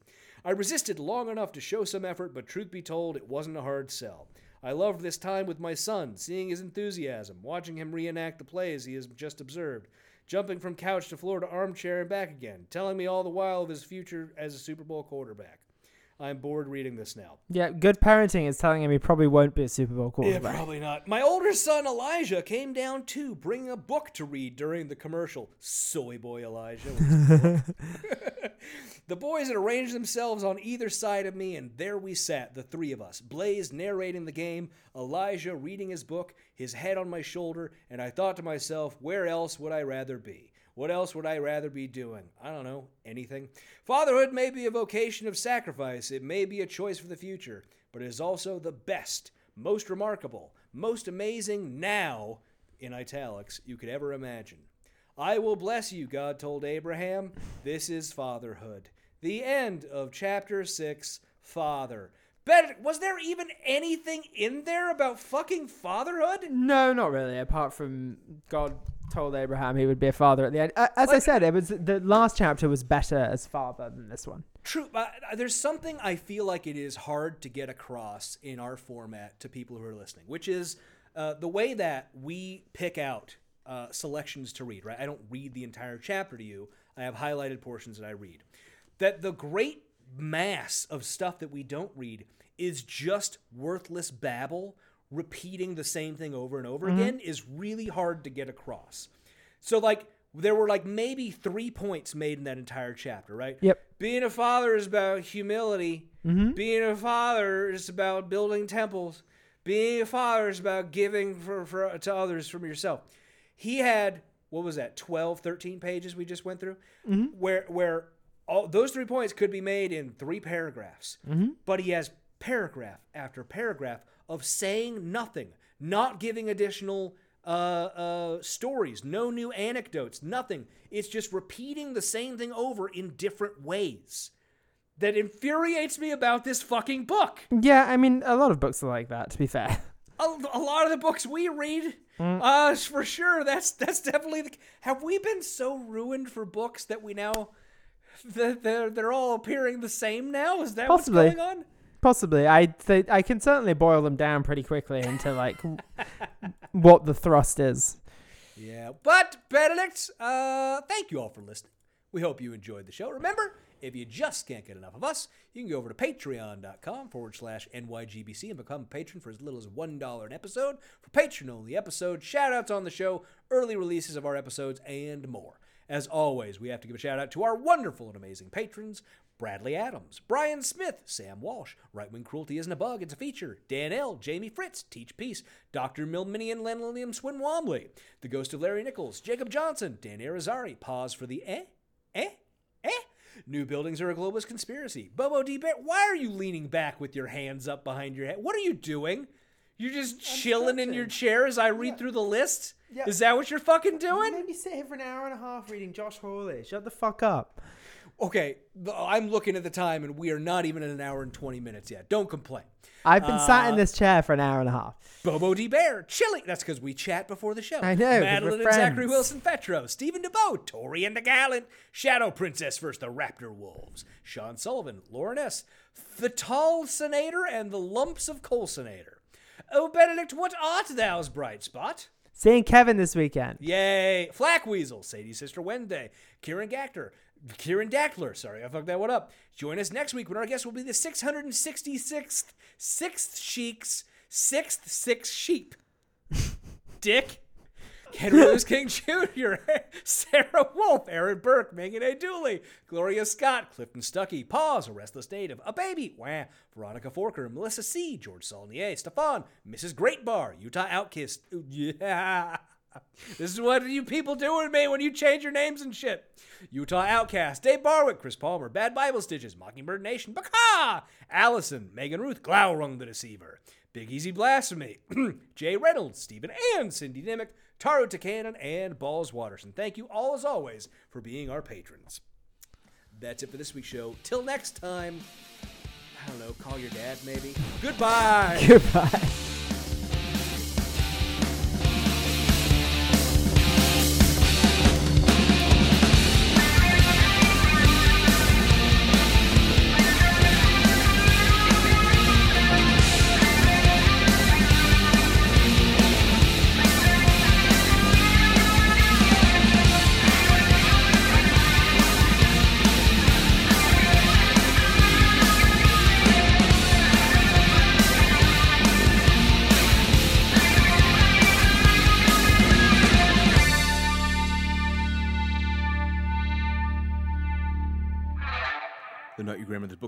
A: I resisted long enough to show some effort, but truth be told, it wasn't a hard sell. I loved this time with my son, seeing his enthusiasm, watching him reenact the plays he has just observed, jumping from couch to floor to armchair and back again, telling me all the while of his future as a Super Bowl quarterback. I'm bored reading this now.
B: yeah, good parenting is telling him he probably won't be a Super Bowl quarterback.
A: Yeah, probably not. My older son Elijah came down too, bringing a book to read during the commercial. Soy boy Elijah. with his book. [LAUGHS] the boys had arranged themselves on either side of me, and there we sat, the three of us. Blaze narrating the game, Elijah reading his book, his head on my shoulder, and I thought to myself, where else would I rather be? What else would I rather be doing? I don't know, anything. Fatherhood may be a vocation of sacrifice, it may be a choice for the future, but it is also the best, most remarkable, most amazing now, in italics, you could ever imagine. I will bless you, God told Abraham. This is fatherhood. The end of chapter 6, Father. Benedict, was there even anything in there about fucking fatherhood?
B: No, not really. Apart from God told Abraham he would be a father at the end. As I said, it was the last chapter was better as father than this one.
A: True. There's something I feel like it is hard to get across in our format to people who are listening, which is uh, the way that we pick out uh, selections to read, right? I don't read the entire chapter to you, I have highlighted portions that I read. That the great mass of stuff that we don't read is just worthless babble repeating the same thing over and over mm-hmm. again is really hard to get across. So like there were like maybe 3 points made in that entire chapter, right?
B: Yep.
A: Being a father is about humility. Mm-hmm. Being a father is about building temples. Being a father is about giving for, for to others from yourself. He had what was that 12 13 pages we just went through mm-hmm. where where all those three points could be made in three paragraphs. But he has paragraph after paragraph of saying nothing, not giving additional uh, uh, stories, no new anecdotes, nothing. It's just repeating the same thing over in different ways. That infuriates me about this fucking book.
B: Yeah, I mean, a lot of books are like that. To be fair.
A: A, a lot of the books we read, uh, for sure. That's that's definitely the. Have we been so ruined for books that we now that they're they're all appearing the same now? Is that
B: Possibly.
A: what's going on?
B: Possibly, I th- I can certainly boil them down pretty quickly into like [LAUGHS] what the thrust is.
A: Yeah, but Benedict, uh, thank you all for listening. We hope you enjoyed the show. Remember, if you just can't get enough of us, you can go over to patreon.com forward slash NYGBC and become a patron for as little as $1 an episode for patron only episodes, shout outs on the show, early releases of our episodes, and more. As always, we have to give a shout out to our wonderful and amazing patrons Bradley Adams, Brian Smith, Sam Walsh, Right Wing Cruelty Isn't a Bug, It's a Feature, Dan L., Jamie Fritz, Teach Peace, Dr. Milminian Len Lilliam Swin Wombley, The Ghost of Larry Nichols, Jacob Johnson, Dan Arizari, Pause for the Eh? Eh? Eh? New buildings are a globalist conspiracy. Bobo D. Bear, why are you leaning back with your hands up behind your head? What are you doing? You're just chilling in your chair as I read through the list?
B: Yeah.
A: Is that what you're fucking doing?
B: made me sit here for an hour and a half reading Josh Hawley. Shut the fuck up.
A: Okay, I'm looking at the time and we are not even at an hour and 20 minutes yet. Don't complain.
B: I've been sat in uh, this chair for an hour and a half.
A: Bobo D. Bear, chilling. That's because we chat before the show.
B: I know,
A: Madeline and Zachary. Wilson Fetro, Stephen DeVoe, Tori and the Gallant, Shadow Princess versus the Raptor Wolves, Sean Sullivan, Lauren S., the Tall Senator, and the Lumps of Colsonator. Oh, Benedict, what art thou's bright spot?
B: Seeing Kevin this weekend.
A: Yay! Flack Weasel, Sadie's sister Wednesday, Kieran Gactor, Kieran Dackler. Sorry, I fucked that one up. Join us next week when our guest will be the 666th sixth sheik's sixth six sheep. [LAUGHS] Dick. Henry Louis King Jr., Sarah Wolf, Aaron Burke, Megan A. Dooley, Gloria Scott, Clifton Stuckey, Pause, A Restless Native, A Baby, Wah, Veronica Forker, Melissa C., George Saulnier, Stefan, Mrs. Greatbar, Utah Outkiss. Yeah. [LAUGHS] This is what you people do with me when you change your names and shit. Utah Outcast, Dave Barwick, Chris Palmer, Bad Bible Stitches, Mockingbird Nation, Baka, Allison, Megan Ruth, Glaurung the Deceiver, Big Easy Blasphemy, [CLEARS THROAT] Jay Reynolds, Stephen and Cindy Nimick, Taro Takanen, and Balls Watterson. Thank you all as always for being our patrons. That's it for this week's show. Till next time, I don't know, call your dad maybe. Goodbye. [LAUGHS]
B: Goodbye.